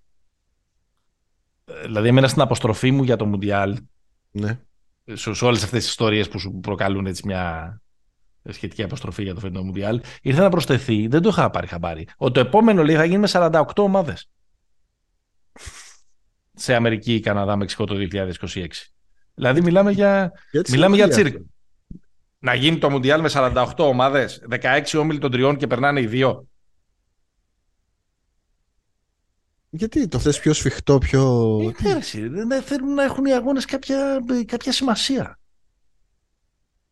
Δηλαδή, εμένα στην αποστροφή μου για το Μουντιάλ. Ναι. Σε, σε όλες αυτές τις ιστορίες που σου προκαλούν έτσι μια σχετική αποστροφή για το φετινό Μουντιάλ, ήρθε να προσθεθεί, δεν το είχα πάρει χαμπάρι, ότι το επόμενο λέει θα γίνει με 48 ομάδες. Σε Αμερική, Καναδά, Μεξικό το 2026. Δηλαδή μιλάμε για, μιλάμε για τσίρκ. Να γίνει το Μουντιάλ με 48 ομάδες, 16 όμιλοι των τριών και περνάνε οι δύο. Γιατί το θες πιο σφιχτό, πιο... Ε, δεν θέλουν να έχουν οι αγώνες κάποια, κάποια σημασία.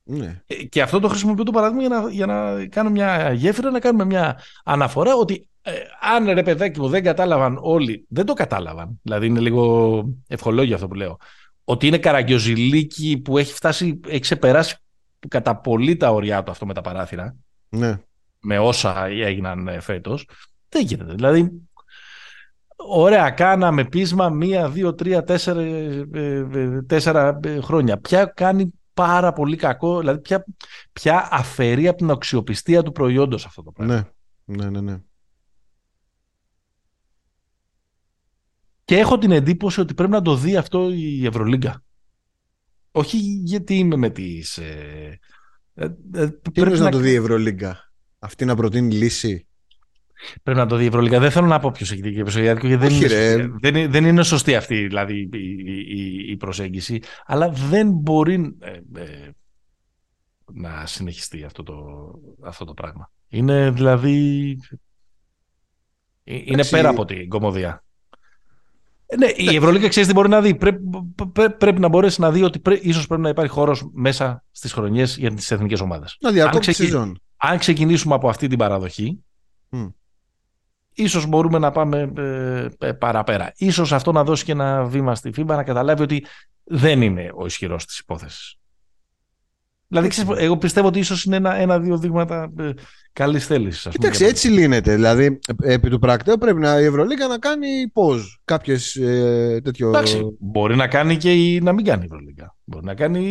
Ναι. Ε, και αυτό το χρησιμοποιώ το παράδειγμα για να, για να κάνω μια γέφυρα, να κάνουμε μια αναφορά ότι ε, αν ρε παιδάκι μου δεν κατάλαβαν όλοι, δεν το κατάλαβαν, δηλαδή είναι λίγο ευχολόγιο αυτό που λέω, ότι είναι καραγκιοζηλίκι που έχει φτάσει, έχει ξεπεράσει κατά πολύ τα ωριά του αυτό με τα παράθυρα, ναι. με όσα έγιναν ε, φέτος, δεν γίνεται. Δηλαδή, ωραία, κάναμε πείσμα μία, δύο, τρία, τέσσερα, τέσσερα χρόνια. Ποια κάνει πάρα πολύ κακό, δηλαδή πια, πια αφαιρεί από την αξιοπιστία του προϊόντος αυτό το πράγμα; Ναι, ναι, ναι. ναι. Και έχω την εντύπωση ότι πρέπει να το δει αυτό η Ευρωλίγκα. Όχι γιατί είμαι με τις... Ε, ε, ε Τι πρέπει να... το δει η Ευρωλίγκα; Αυτή να προτείνει λύση; Πρέπει να το δει η Ευρωλίγκα. Δεν θέλω να πω ποιος έχει δίκιο γιατί δεν, είναι, δεν, δεν είναι σωστή αυτή δηλαδή, η, η, η προσέγγιση. Αλλά δεν μπορεί ε, ε, να συνεχιστεί αυτό το, αυτό το πράγμα. Είναι δηλαδή. Ε, είναι πέρα από την κομμωδία. Ναι, η Ευρωλίγα ξέρεις τι μπορεί να δει. Πρέπει, πρέπει να μπορέσει να δει ότι πρέ, ίσως πρέπει να υπάρχει χώρος μέσα στις χρονιές για τις εθνικές ομάδες. Να αν, αν ξεκινήσουμε από αυτή την παραδοχή, ίσως μπορούμε να πάμε ε, ε, παραπέρα. Ίσως αυτό να δώσει και ένα βήμα στη FIBA να καταλάβει ότι δεν είναι ο ισχυρός της υπόθεσης. Δηλαδή, ξέρεις, εγώ πιστεύω ότι ίσως είναι ένα, ένα-δύο δείγματα ε, καλής θέλησης. Κοίταξε, έτσι λύνεται. Δηλαδή, επί του πρακτέου πρέπει να, η Ευρωλίγα να κάνει πώ. Κάποιες ε, τέτοιο. Εντάξει, μπορεί να κάνει και η, να μην κάνει η Ευρωλίγα. Μπορεί να κάνει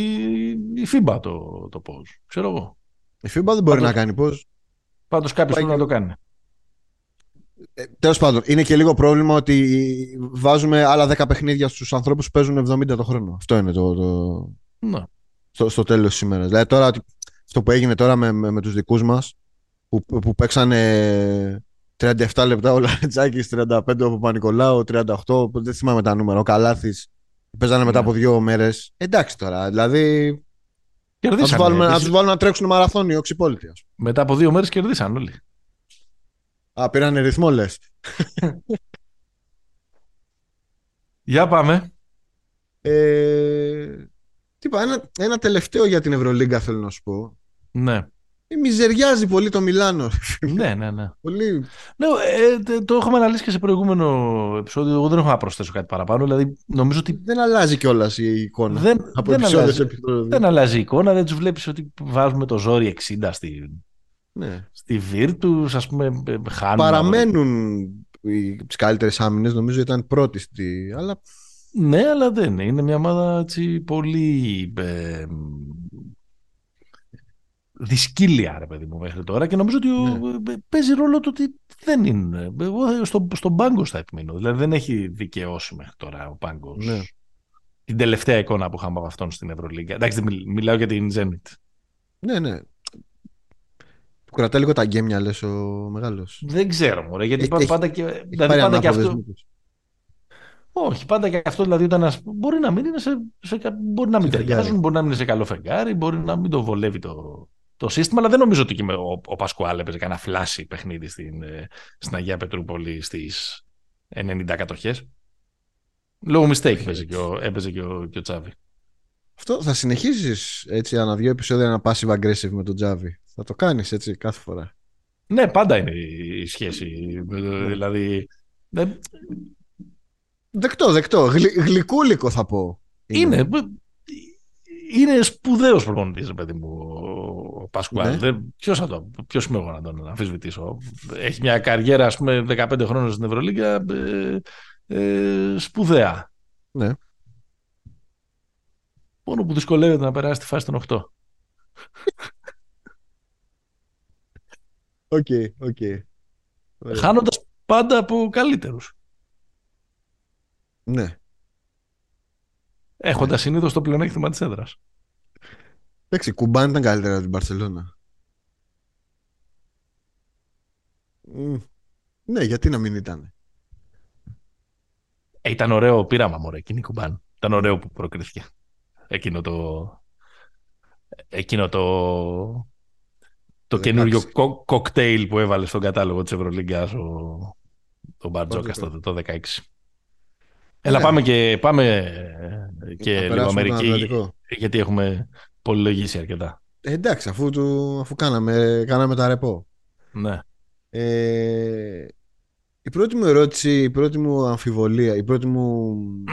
η FIBA το, το πώ. Ξέρω εγώ. Η FIBA δεν μπορεί να κάνει πώ. Πάντως κάποιος πρέπει να το κάνει. Ε, Τέλος πάντων, είναι και λίγο πρόβλημα ότι βάζουμε άλλα 10 παιχνίδια στους ανθρώπους που παίζουν 70 το χρόνο. Αυτό είναι το. το... Ναι. Στο, στο τέλος της ημέρας. Δηλαδή, τώρα, αυτό που έγινε τώρα με, με, με τους δικούς μας, που, που παίξανε 37 λεπτά ο Λαρετζάκης, 35 ο Παπα-Νικολάου, 38, δεν θυμάμαι τα νούμερα. Ο Καλάθης παίζανε μετά ναι. από δύο μέρες. Εντάξει τώρα, δηλαδή. Κερδίσανε. Να τους βάλουμε, βάλουμε, να τρέξουν μαραθώνιο, οξυπόλυτη. Μετά από δύο μέρες κερδίσαν όλοι. Α, πήραν ρυθμό, λες. Για πάμε. Ε, είπα, ένα, ένα τελευταίο για την Ευρωλίγκα θέλω να σου πω. Ναι. Ε, μιζεριάζει πολύ το Μιλάνο. ναι, ναι, ναι. Πολύ... Ναι, ε, το έχουμε αναλύσει και σε προηγούμενο επεισόδιο. Εγώ δεν έχω να προσθέσω κάτι παραπάνω. Δηλαδή, νομίζω ότι... Δεν αλλάζει κιόλας η εικόνα. Δεν, από δεν, αλλάζει, δεν αλλάζει η εικόνα. Δεν τους βλέπεις ότι βάζουμε το ζόρι 60 στη, ναι. Στη Virtus, ας πούμε, χάνουν. Παραμένουν οι καλύτερες άμυνες, νομίζω ήταν πρώτη στη. Αλλά... Ναι, αλλά δεν είναι. Είναι μια ομάδα έτσι, πολύ. Ε, δυσκύλια, ρε παιδί μου, μέχρι τώρα και νομίζω ότι ναι. παίζει ρόλο το ότι δεν είναι. Εγώ στο, στον πάγκο θα επιμείνω. Δηλαδή δεν έχει δικαιώσει μέχρι τώρα ο πάγκος. Ναι. Την τελευταία εικόνα που είχαμε από αυτόν στην Ευρωλίγκα. Εντάξει, μιλάω για την Zenit. Ναι, ναι. Του κρατάει λίγο τα γκέμια, λες ο μεγάλος. Δεν ξέρω, μωρέ, γιατί έχει, πάντα και. Έχει δηλαδή πάντα και αυτό. Όχι, πάντα και αυτό δηλαδή όταν ας, μπορεί να μην είναι σε, σε μπορεί να μην ταιριάζουν, μπορεί να μην είναι σε καλό φεγγάρι, μπορεί να μην το βολεύει το, το σύστημα, αλλά δεν νομίζω ότι και ο, ο Πασκουάλ έπαιζε κανένα φλάσι παιχνίδι στην, ε, στην Αγία Πετρούπολη στις 90 κατοχές. Λόγω mistake έπαιζε και ο, έπαιζε και ο, και ο Τσάβη. Αυτό θα συνεχίσει έτσι ανά δύο επεισόδια ένα passive aggressive με τον Τζάβι. Θα το κάνεις έτσι κάθε φορά. Ναι, πάντα είναι η σχέση. Δηλαδή. Δεκτό, δεκτό. Γλυ, γλυκούλικο θα πω. Είναι. Είναι, είναι σπουδαίος προπονητής, παιδί μου, ο Πασκουάλ. Ναι. Ποιος το. Ποιος είμαι εγώ να τον αμφισβητήσω. Έχει μια καριέρα, ας πούμε, 15 χρόνια στην Ευρωλίγια. Ε, ε, σπουδαία. Ναι. Μόνο που δυσκολεύεται να περάσει τη φάση των 8. OK, OK. Χάνοντας πάντα από καλύτερους. Ναι. Έχοντας συνήθως το πλεονέκτημα της έδρας. Εντάξει, Κουμπάν ήταν καλύτερα από την Μπαρσελόνα. Ναι, γιατί να μην ήταν. Ε, ήταν ωραίο πείραμα, μωρέ, εκείνη η κουμπάν. Ήταν ωραίο που προκρίθηκε. Εκείνο το... Εκείνο το... Το καινούριο κο- κοκτέιλ που έβαλε στον κατάλογο της Ευρωλίγκας ο, ο Μπαρτζόκας τότε, το 16. Έλα Ναι. πάμε και, πάμε και Να λίγο περάσουμε τον Αμερική, Ατλαντικό. γιατί έχουμε πολυλογήσει αρκετά. Ε, εντάξει, αφού, του, αφού κάναμε, κάναμε τα ρεπό. Ναι. Ε, η πρώτη μου ερώτηση, η πρώτη μου αμφιβολία, η πρώτη μου...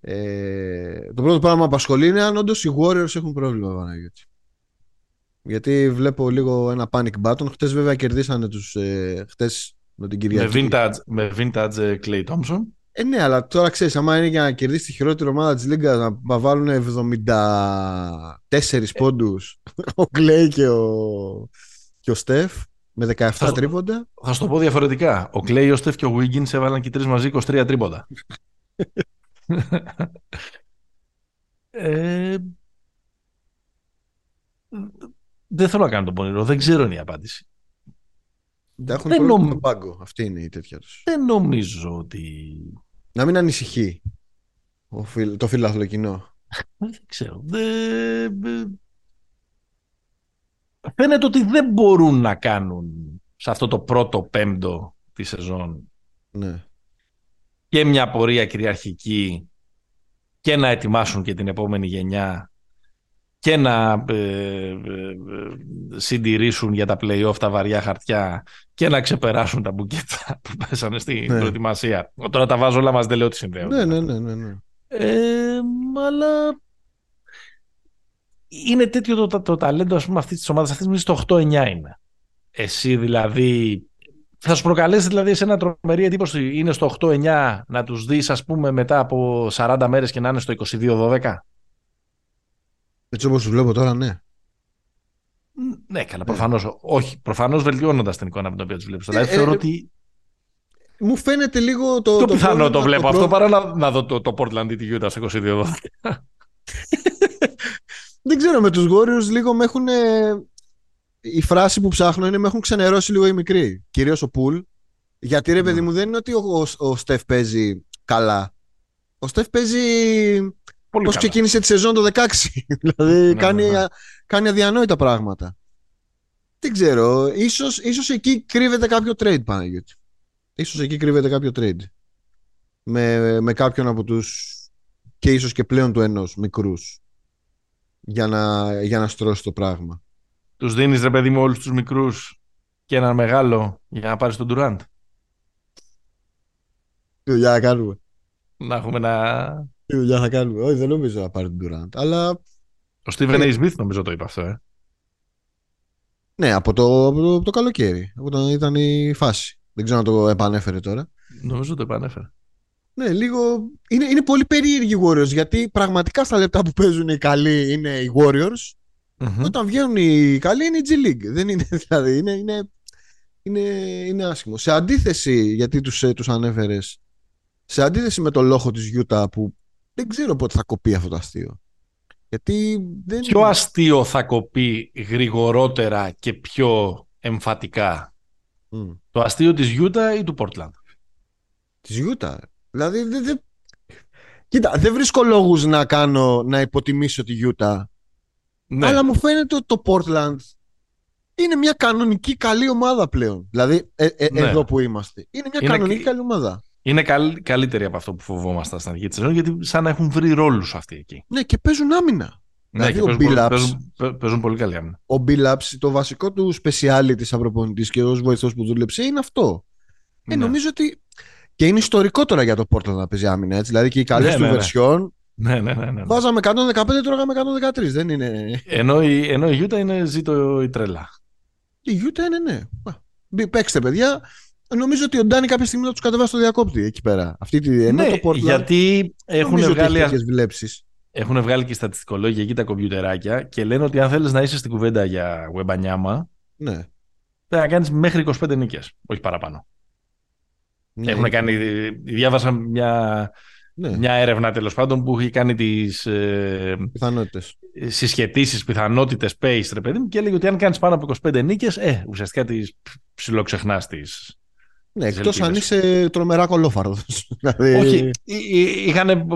ε, το πρώτο πράγμα που με απασχολεί είναι αν όντως οι Warriors έχουν πρόβλημα, Παναγιώτη. Γιατί βλέπω λίγο ένα panic button. Χτες βέβαια κερδίσανε τους... Ε, χτες με την Με Κυριακή. vintage, με vintage ε, Clay Thompson. Ε, ναι, αλλά τώρα ξέρεις, άμα είναι για να κερδίσει τη χειρότερη ομάδα της Λίγκας να να βάλουν 74 πόντους ο Κλέη και ο, και ο Στεφ με 17 Θα στο- τρίποντα. Θα σου το πω διαφορετικά. Ο Clay, ο Steph και ο Wiggins έβαλαν και οι τρεις μαζί 23 τρίποντα. ε, δεν θέλω να κάνω τον πονηρό. Δεν ξέρω είναι η απάντηση. Δεν έχουν Δεν πρόβλημα νομ- με τον πάγκο. Αυτή είναι η τέτοια τους. Δεν νομίζω ότι... Να μην ανησυχεί ο φιλ- το φιλάθλο κοινό. Δεν ξέρω. Δεν... ε, Φαίνεται ότι δεν μπορούν να κάνουν σε αυτό το πρώτο πέμπτο τη σεζόν Ναι. και μια πορεία κυριαρχική και να ετοιμάσουν και την επόμενη γενιά και να ε, ε, ε, συντηρήσουν για τα play-off τα βαριά χαρτιά και να ξεπεράσουν τα μπουκέτα που πέσανε στην Ναι. προετοιμασία. Τώρα τα βάζω όλα μας, δεν λέω ότι συνδέονται. Ναι, ναι, ναι, ναι, ναι. Ε, αλλά είναι τέτοιο το, το, το ταλέντο ας πούμε αυτής της ομάδας αυτής στο 8-9 είναι. Εσύ δηλαδή θα σου προκαλέσει δηλαδή σε ένα τρομερή εντύπωση είναι στο 8-9 να τους δεις ας πούμε μετά από 40 μέρες και να είναι στο 22-12. Έτσι όπως τους βλέπω τώρα, ναι. Μ, Ναι, καλά, προφανώς. Όχι, προφανώς βελτιώνοντας την εικόνα με την οποία τους βλέπεις. Δηλαδή ε, θεωρώ ε, ότι Μου φαίνεται λίγο το. πιο το πιθανό πρόβλημα- το βλέπω το αυτό προ- παρά να, να δω το, το Portland ή τη Utah στο 22-12. Δεν ξέρω, με τους Warriors λίγο με έχουν. Η φράση που ψάχνω είναι με έχουν ξενερώσει λίγο οι μικροί. Κυρίως ο Πουλ. Γιατί ρε παιδί Ναι. μου δεν είναι ότι ο, ο, ο Στεφ παίζει καλά. Ο Στεφ παίζει Πολύ πώς καλά. ξεκίνησε τη σεζόν το 16. δηλαδή Ναι, κάνει, ναι, ναι. α- κάνει αδιανόητα πράγματα. Δεν ξέρω. Ίσως, ίσως εκεί κρύβεται κάποιο trade Παναγιώτη. Ίσως εκεί κρύβεται κάποιο trade. Με, με κάποιον από τους και ίσως και πλέον του ενός μικρούς για να, για να στρώσει το πράγμα. Τους δίνεις ρε παιδί μου όλους τους μικρούς και έναν μεγάλο για να πάρεις τον Durant; Τι δουλειά θα κάνουμε. Να έχουμε ένα... Τι δουλειά θα κάνουμε. Όχι, δεν νομίζω να πάρει τον Durant. Αλλά Ο Steven A. Smith νομίζω το είπε αυτό, ε. ναι, από το, από το, από το καλοκαίρι. Από όταν ήταν η φάση. Δεν ξέρω αν το επανέφερε τώρα. Νομίζω το επανέφερε. Ναι, λίγο. Είναι, είναι πολύ περίεργοι οι Warriors γιατί πραγματικά στα λεπτά που παίζουν οι καλοί είναι οι Warriors. Μμμ. Όταν βγαίνουν οι καλοί είναι η G League. Δεν είναι, δηλαδή, είναι, είναι, είναι, είναι άσχημο. Σε αντίθεση, γιατί τους, ε, τους ανέφερες, σε αντίθεση με το λόγο της Utah που δεν ξέρω πότε θα κοπεί αυτό το αστείο. Γιατί δεν Πιο αστείο θα κοπεί γρηγορότερα και πιο εμφατικά; Μμ. Το αστείο της Utah ή του Portland. Της Utah. Δηλαδή δεν... δεν- Κοίτα, δεν βρίσκω λόγους να κάνω, να υποτιμήσω τη Utah. Ναι, Αλλά μου φαίνεται ότι το Portland είναι μια κανονική καλή ομάδα πλέον. Δηλαδή, ε, ε, Ναι. εδώ που είμαστε. Είναι μια Είναι κανονική και- καλή ομάδα. Είναι καλ- καλύτερη από αυτό που φοβόμασταν στην αρχή της σεζόν γιατί σαν να έχουν βρει ρόλους αυτοί εκεί. Ναι, και παίζουν άμυνα. Ναι, Δηλαδή, και ο παίζουν, πολύ, Billups- παίζουν, παί- παίζουν πολύ καλή άμυνα. Ο Billups, το βασικό του σπεσιάλι σαν προπονητής και ως βοηθός που δούλεψε είναι αυτό. Ε, Ναι. νομίζω ότι. Και είναι ιστορικό τώρα για το Portland να παίζει άμυνα. Έτσι. Δηλαδή και οι καλές Ναι, του ναι, ναι. βερσιόν Ναι, ναι, ναι, ναι, ναι. βάζαμε 115, τρώγαμε 113. Δεν είναι. Ενώ, η, ενώ η Utah είναι ζήτω η τρέλα. Η Utah είναι ναι. Α, μπει- Παίξτε, παιδιά. Νομίζω ότι ο Ντάνι κάποια στιγμή θα τους κατεβάσει στο διακόπτη εκεί πέρα. Αυτή τη... Ενώ ναι, το Portland γιατί έχουν νομίζω ότι βγάλει, έχει τέτοιες βλέψεις. έχουν βγάλει και στατιστικολόγια εκεί τα κομπιουτεράκια και λένε ότι αν θέλεις να είσαι στην κουβέντα για Webanyama, Ναι. πρέπει να κάνεις μέχρι 25 νίκες, όχι παραπάνω. ναι. Έχουν κάνει, διάβασα μια, Ναι, μια έρευνα τέλος πάντων που έχει κάνει τις ε, πιθανότητες. συσχετήσεις, πιθανότητες pace, ρε παιδί μου, και έλεγε ότι αν κάνεις πάνω από 25 νίκες, ε, ουσιαστικά τις ψιλοξεχνάς τις. Ναι, τις εκτός αν ελπίδες. είσαι τρομερά κολόφαρδος. δηλαδή, Όχι, είχαν.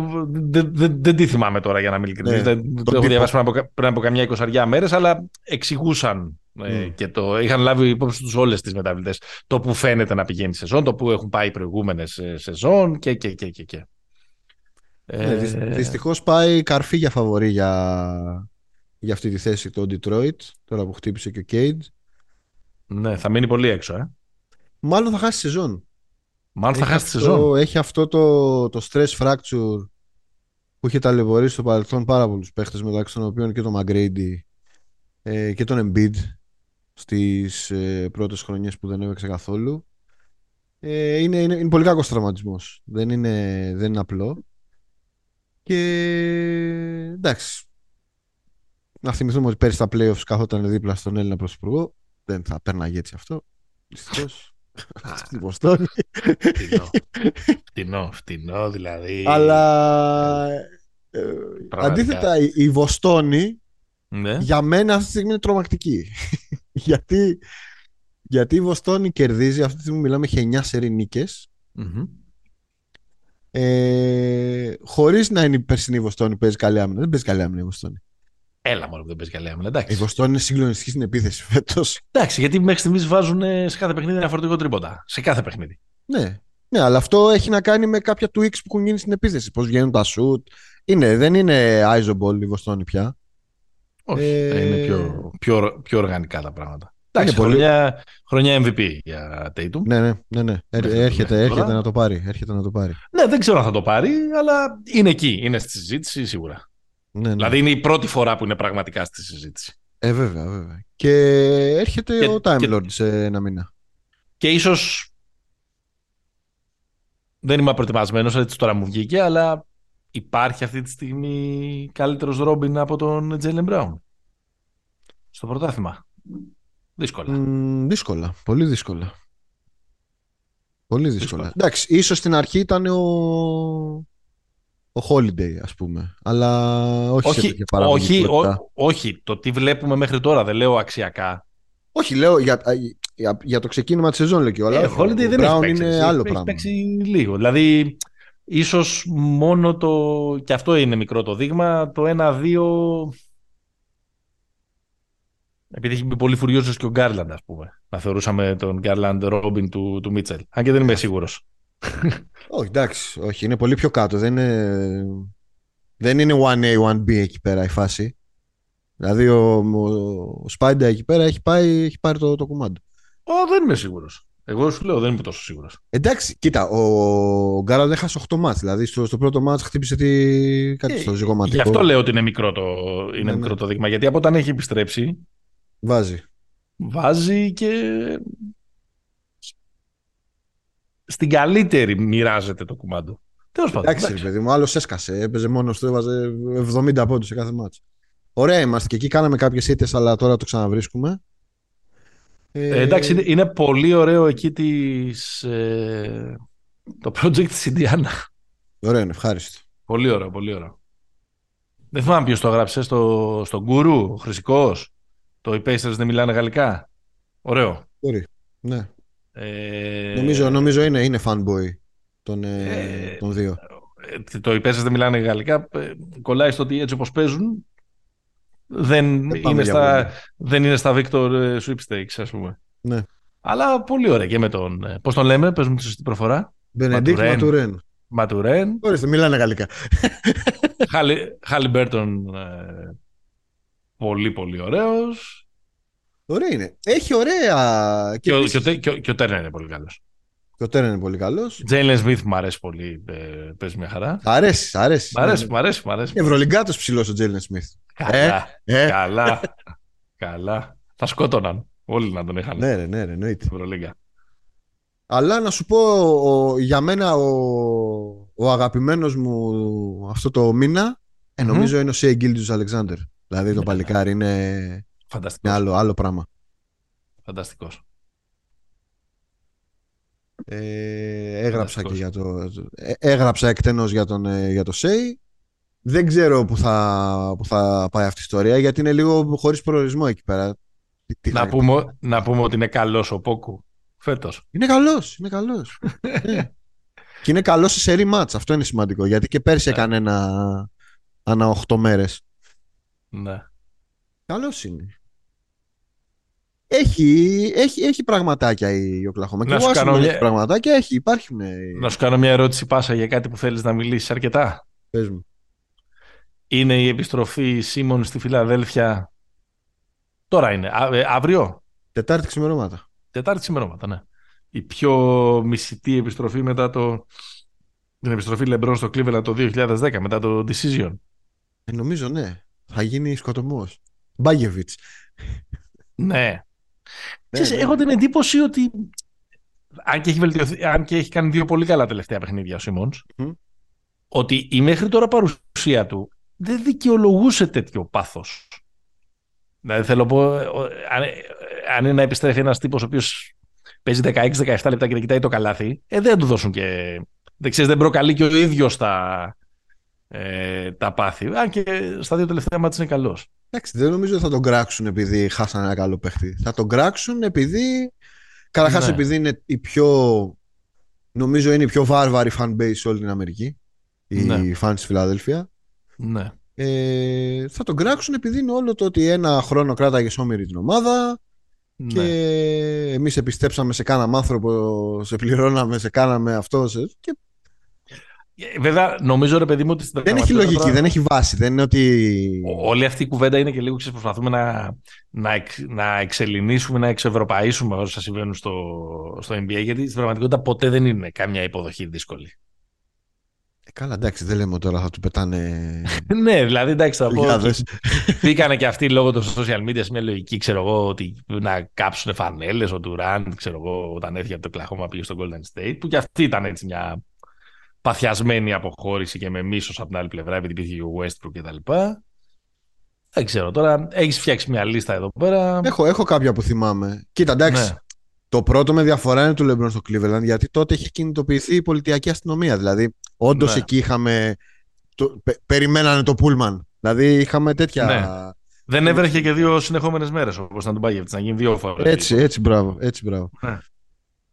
Δεν, δεν, δεν τη θυμάμαι τώρα για να μην ειλικρινής. Ναι, δεν τον το έχω τύπο. διαβάσει πριν από, κα- πριν από καμιά εικοσαριά μέρες, αλλά εξηγούσαν ε, Mm. και το είχαν λάβει υπόψη τους όλες τις μεταβλητές. Το που φαίνεται να πηγαίνει η σεζόν, το που έχουν πάει οι προηγούμενες ε, σεζόν και και και και. και. Ναι, δυσ- Ε, δυστυχώς πάει καρφί για φαβορή για, για αυτή τη θέση το Detroit, τώρα που χτύπησε και ο Cage. ναι, θα μείνει πολύ έξω. Ε. Μάλλον θα χάσει σεζόν. Μάλλον θα Έχει χάσει τη αυτό- σεζόν. Έχει αυτό το, το stress fracture που είχε ταλαιπωρήσει στο παρελθόν πάρα πολλούς παίχτες μεταξύ των οποίων και τον McGrady ε, και τον Embiid στις ε, πρώτες χρονιές που δεν έπαιξε καθόλου. Ε, είναι, είναι, είναι πολύ κακός τραυματισμός. Δεν είναι, δεν είναι απλό. Και εντάξει. Να θυμηθούμε ότι πέρυσι στα playoffs καθόταν δίπλα στον Έλληνα Πρωθυπουργό. Δεν θα πέρναγε έτσι αυτό. Δυστυχώς. Στην Βοστόνη. Φτηνό. φτηνό, φτηνό δηλαδή. Αλλά ε, Πραγματικά. αντίθετα η, η Βοστόνη Ναι. για μένα αυτή τη στιγμή είναι τρομακτική. γιατί, γιατί η Βοστόνη κερδίζει, αυτή τη στιγμή μιλάμε έχει 9 σερή νίκες, Μμμ. ε, χωρίς να είναι η περσινή Βοστόνη που παίζει καλή άμυνα. Δεν παίζει καλή άμυνα η Βοστόνη. Έλα μόνο που δεν παίζει καλή άμυνα. Η Εντάξει. Βοστόνη είναι συγκλονιστική στην επίθεση φέτος. Εντάξει, γιατί μέχρι στιγμής βάζουν ε, σε κάθε παιχνίδι ένα φορτηγό τρίποτα. Σε κάθε παιχνίδι. ναι. ναι, αλλά αυτό έχει να κάνει με κάποια tweaks που έχουν γίνει στην επίθεση. Πώς βγαίνουν τα shoot. Είναι, δεν είναι Isoball η Βοστόνη πια. Όχι. Ε, Είναι πιο, πιο, πιο οργανικά τα πράγματα. Εντάξει, πολύ- χρονιά, χρονιά MVP για Tatum. Ναι, ναι, ναι. ναι. Ε, Μέχρι- έρχεται, μέχρι έρχεται τώρα. να το πάρει. Έρχεται να το πάρει. Ναι, δεν ξέρω αν θα το πάρει, αλλά είναι εκεί. Είναι στη συζήτηση σίγουρα. Ναι, ναι. Δηλαδή είναι η πρώτη φορά που είναι πραγματικά στη συζήτηση. Ε, βέβαια, βέβαια. Και έρχεται Και- ο Time και- Lord σε ένα μήνα. Και ίσως. Δεν είμαι προετοιμασμένος, έτσι τώρα μου βγήκε, αλλά υπάρχει αυτή τη στιγμή καλύτερος Ρόμπιν από τον Τζέιλεν Μπράουν. Στο πρωτάθλημα. Δύσκολα. Μ, δύσκολα. Πολύ δύσκολα. Πολύ δύσκολα. Δύσκολα. Εντάξει, ίσως στην αρχή ήταν ο, ο Holiday, ας πούμε. Αλλά όχι, σε όχι, τέτοια παραγωγή όχι, ποσότητα. ό- όχι, το τι βλέπουμε μέχρι τώρα, δεν λέω αξιακά. όχι, λέω για, για, για το ξεκίνημα της σεζόν, λέω και όλα. Ε, όχι, Holiday ο δεν Brown έχει παίξει. είναι έχει- άλλο έχει πράγμα. παίξει λίγο. Δηλαδή, ίσως μόνο το. και αυτό είναι μικρό το δείγμα. Το 1-2. Επειδή έχει μπει πολύ φουριόζο και ο Γκάρλαντ, ας πούμε. Να θεωρούσαμε τον Γκάρλαντ Ρόμπιν του, του Μίτσελ. Αν και δεν είμαι σίγουρος. Όχι, εντάξει, όχι, είναι πολύ πιο κάτω. Δεν είναι, δεν είναι 1A, 1B εκεί πέρα η φάση. Δηλαδή ο, ο, ο Σπάιντα εκεί πέρα έχει, πάει, έχει πάρει το, το κουμάντο. Ω, δεν είμαι σίγουρος. Εγώ σου λέω, δεν είμαι τόσο σίγουρος. Εντάξει, κοίτα, ο Γκάραλντ έχασε 8 μάτς. Δηλαδή στο, στο πρώτο μάτς χτύπησε τι... κάτι στο ζυγωματικό. Ε, Γι' αυτό λέω ότι είναι μικρό το, είναι Ναι, μικρό ναι. το δείγμα. Γιατί από όταν έχει επιστρέψει, Βάζει. βάζει και στην καλύτερη μοιράζεται το κουμάντο. Τέλος πάντων. Εντάξει, ρε παιδί μου, άλλος έσκασε. Έπαιζε μόνος του, έβαζε 70 πόντους σε κάθε μάτς. Ωραία είμαστε και εκεί κάναμε κάποιες ήττες, αλλά τώρα το ξαναβρίσκουμε. Ε, εντάξει, είναι, είναι πολύ ωραίο εκεί της, ε, το project της Ιντιάνα. Ωραίο είναι, ευχάριστο. πολύ ωραίο, πολύ ωραίο. Δεν θυμάμαι ποιος το έγραψε, στο, στον Γκουρού, ο Χρυσικός. Το οι Pacers δεν μιλάνε γαλλικά. Ωραίο. Μπορεί. Ναι. Ε, Νομίζω, νομίζω είναι, είναι fanboy των, ε, Ε, των δύο. ε, το οι Pacers δεν μιλάνε γαλλικά. ε, κολλάει στο ότι έτσι όπως παίζουν δεν, Δεν πάμε είναι, για στα, βόλτα. δεν είναι στα Victor ε, Sweepstakes, ας πούμε. Ναι. Αλλά πολύ ωραία και με τον... ε, Πώς τον λέμε, πες μου τη σωστή προφορά. Μπενεντίκ Ματουρέν. Ματουρέν. Ματουρέν. Ορίστε, μιλάνε γαλλικά. Χάλι Μπέρτον ε, πολύ πολύ ωραίος Ωραία είναι. Έχει ωραία. και, ο, επίσης- και, ο, Τε- και, ο, και ο Τέρνερ είναι πολύ καλός. Και ο Τέρεν είναι πολύ καλός. Τζέιλεν Σμιθ μου αρέσει πολύ, ε, παίζει μια χαρά. Μ' αρέσει, σ' αρέσει. Μ' αρέσει, μ' αρέσει, μ' αρέσει. Ευρωλυγκάτο ψηλός ο Τζέιλεν Σμιθ. Καλά, Ε, καλά, καλά. Θα σκότωναν όλοι να τον είχαν. ναι, ρε, ναι, ρε, εννοείται. στην Ευρωλίγκα. Αλλά να σου πω, ο, για μένα ο, ο αγαπημένος μου αυτό το μήνα Ε, νομίζω είναι ο Σέι Γκίλτζους Αλεξάνδρ. Δηλαδή το Ναι, παλικάρι είναι, Φανταστικός. είναι άλλο, άλλο πράγμα. Φανταστικός. Ε, έγραψα και Φανταστικός. για το. ε, έγραψα εκτενώς για, τον, ε, για το Σέι. Δεν ξέρω που θα, που θα πάει αυτή η ιστορία γιατί είναι λίγο χωρίς προορισμό εκεί πέρα. Τι- τι Να θα- πούμε, να πούμε ότι είναι καλός ο Πόκου φέτος. Είναι καλός, είναι καλός. Ναι. Και είναι καλός σε σερή μάτς, αυτό είναι σημαντικό. Γιατί και πέρσι Ναι. έκανε ένα, ανά 8 μέρες. Ναι. Καλός είναι. Έχει, έχει, έχει πραγματάκια η Οκλαχώμα. Και Να ο σου κάνω Washington μια- έχει πραγματάκια, έχει, υπάρχουν. Να σου κάνω μια ερώτηση πάσα για κάτι που θέλεις να μιλήσεις αρκετά. Πες μου. Είναι η επιστροφή Σίμων στη Φιλαδέλφια. Τώρα είναι. Α- ε, αύριο; Τετάρτη ξημερώματα. Τετάρτη ξημερώματα, ναι. Η πιο μισητή επιστροφή μετά το. Την επιστροφή Λεμπρόν στο Cleveland το 2010, μετά το Decision. Ε, νομίζω ναι. Θα γίνει σκοτωμός. Μπάγεβιτς. Ναι. Ναι, Ξέρεις, ναι. Έχω την εντύπωση ότι. Αν και, έχει βελτιωθεί, αν και έχει κάνει δύο πολύ καλά τελευταία παιχνίδια ο Σίμονς, Μμ. ότι η μέχρι τώρα παρουσία του δεν δικαιολογούσε τέτοιο πάθος. Δηλαδή θέλω να πω, ο- αν, αν είναι να επιστρέφει ένας τύπος ο οποίος παίζει 16-17 λεπτά και δεν κοιτάει το καλάθι, ε, δεν θα του δώσουν και... Δεν ξέρεις, δεν προκαλεί και ο ίδιος τα, ε, τα πάθη. Αν και στα δύο τελευταία μάτια είναι καλός. Εντάξει, δεν νομίζω ότι θα τον κράξουν επειδή χάσανε ένα καλό παίχτη. Θα τον κράξουν επειδή. Καταρχάς, Ναι. επειδή είναι η πιο. Νομίζω είναι η πιο βάρβαρη fan base σε όλη την Αμερική. Οι Ναι. fans της Φιλαδέλφια. Ναι. Ε, θα τον κράξουν επειδή είναι όλο το ότι ένα χρόνο κράταγε σώμηρη την ομάδα και ναι. εμείς επιστέψαμε σε κάναμε άνθρωπο, σε πληρώναμε, σε κάναμε αυτό. Σε... Και Ε, Βέβαια, νομίζω ρε παιδί μου ότι στην δεν έχει πραγματικότητα λογική, τώρα- δεν έχει βάση. Δεν είναι ότι. Ό- Όλη αυτή η κουβέντα είναι και λίγο ξέρεις, προσπαθούμε να, να, εξ, να εξελινήσουμε, να εξευρωπαίσουμε όσα συμβαίνουν στο, στο NBA, γιατί στην πραγματικότητα ποτέ δεν είναι καμιά υποδοχή δύσκολη. Ε, καλά, εντάξει, δεν λέμε τώρα θα του πετάνε. ναι, δηλαδή εντάξει, θα πω. χιλιάδες. ότι Μπήκανε και αυτοί λόγω των social media σε μια λογική, ξέρω εγώ, ότι να κάψουν φανέλες ο Durant, ξέρω εγώ, όταν έφυγε από το Κλαχώμα πήγε στο Golden State, που και αυτή ήταν έτσι μια παθιασμένη αποχώρηση και με μίσος από την άλλη πλευρά, επειδή υπήρχε και ο Westbrook κτλ. Δεν ξέρω τώρα, έχεις φτιάξει μια λίστα εδώ πέρα. Έχω, έχω κάποια που θυμάμαι. Κοίτα, εντάξει. Ναι. Το πρώτο με διαφορά είναι του Λεμπρόν στο Cleveland γιατί τότε είχε κινητοποιηθεί η πολιτιακή αστυνομία. Δηλαδή, όντως Ναι. εκεί είχαμε. Το, πε- περιμένανε το Πούλμαν. Δηλαδή, είχαμε τέτοια. Ναι. Δεν έβρεχε και δύο συνεχόμενες μέρες όπως ήταν τον Πάγεβιτ, να γίνει δύο φορές. Έτσι, έτσι, μπράβο. Έτσι, μπράβο.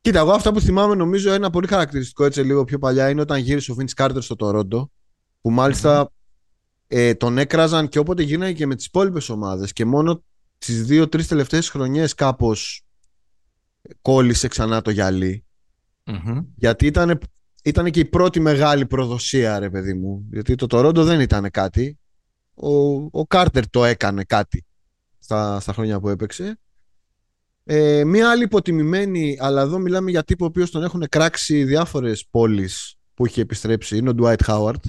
Ναι. Κοίτα, εγώ αυτά που θυμάμαι νομίζω ένα πολύ χαρακτηριστικό έτσι λίγο πιο παλιά είναι όταν γύρισε ο Vince Carter στο Τορόντο. Που μαλιστα ε, τον έκραζαν και όποτε γίνανε και με τις υπόλοιπες ομάδες. Και μόνο τις δύο-τρεις τελευταίες χρονιές κάπως κόλλησε ξανά το γυαλί. Γιατί ήταν, ήταν και η πρώτη μεγάλη προδοσία, ρε παιδί μου. Γιατί το Τορόντο δεν ήταν κάτι. Ο, ο Κάρτερ το έκανε κάτι στα, στα χρόνια που έπαιξε. Ε, μία άλλη υποτιμημένη, αλλά εδώ μιλάμε για τύπο ο οποίος τον έχουν κράξει διάφορες πόλεις που είχε επιστρέψει, είναι ο Dwight Howard.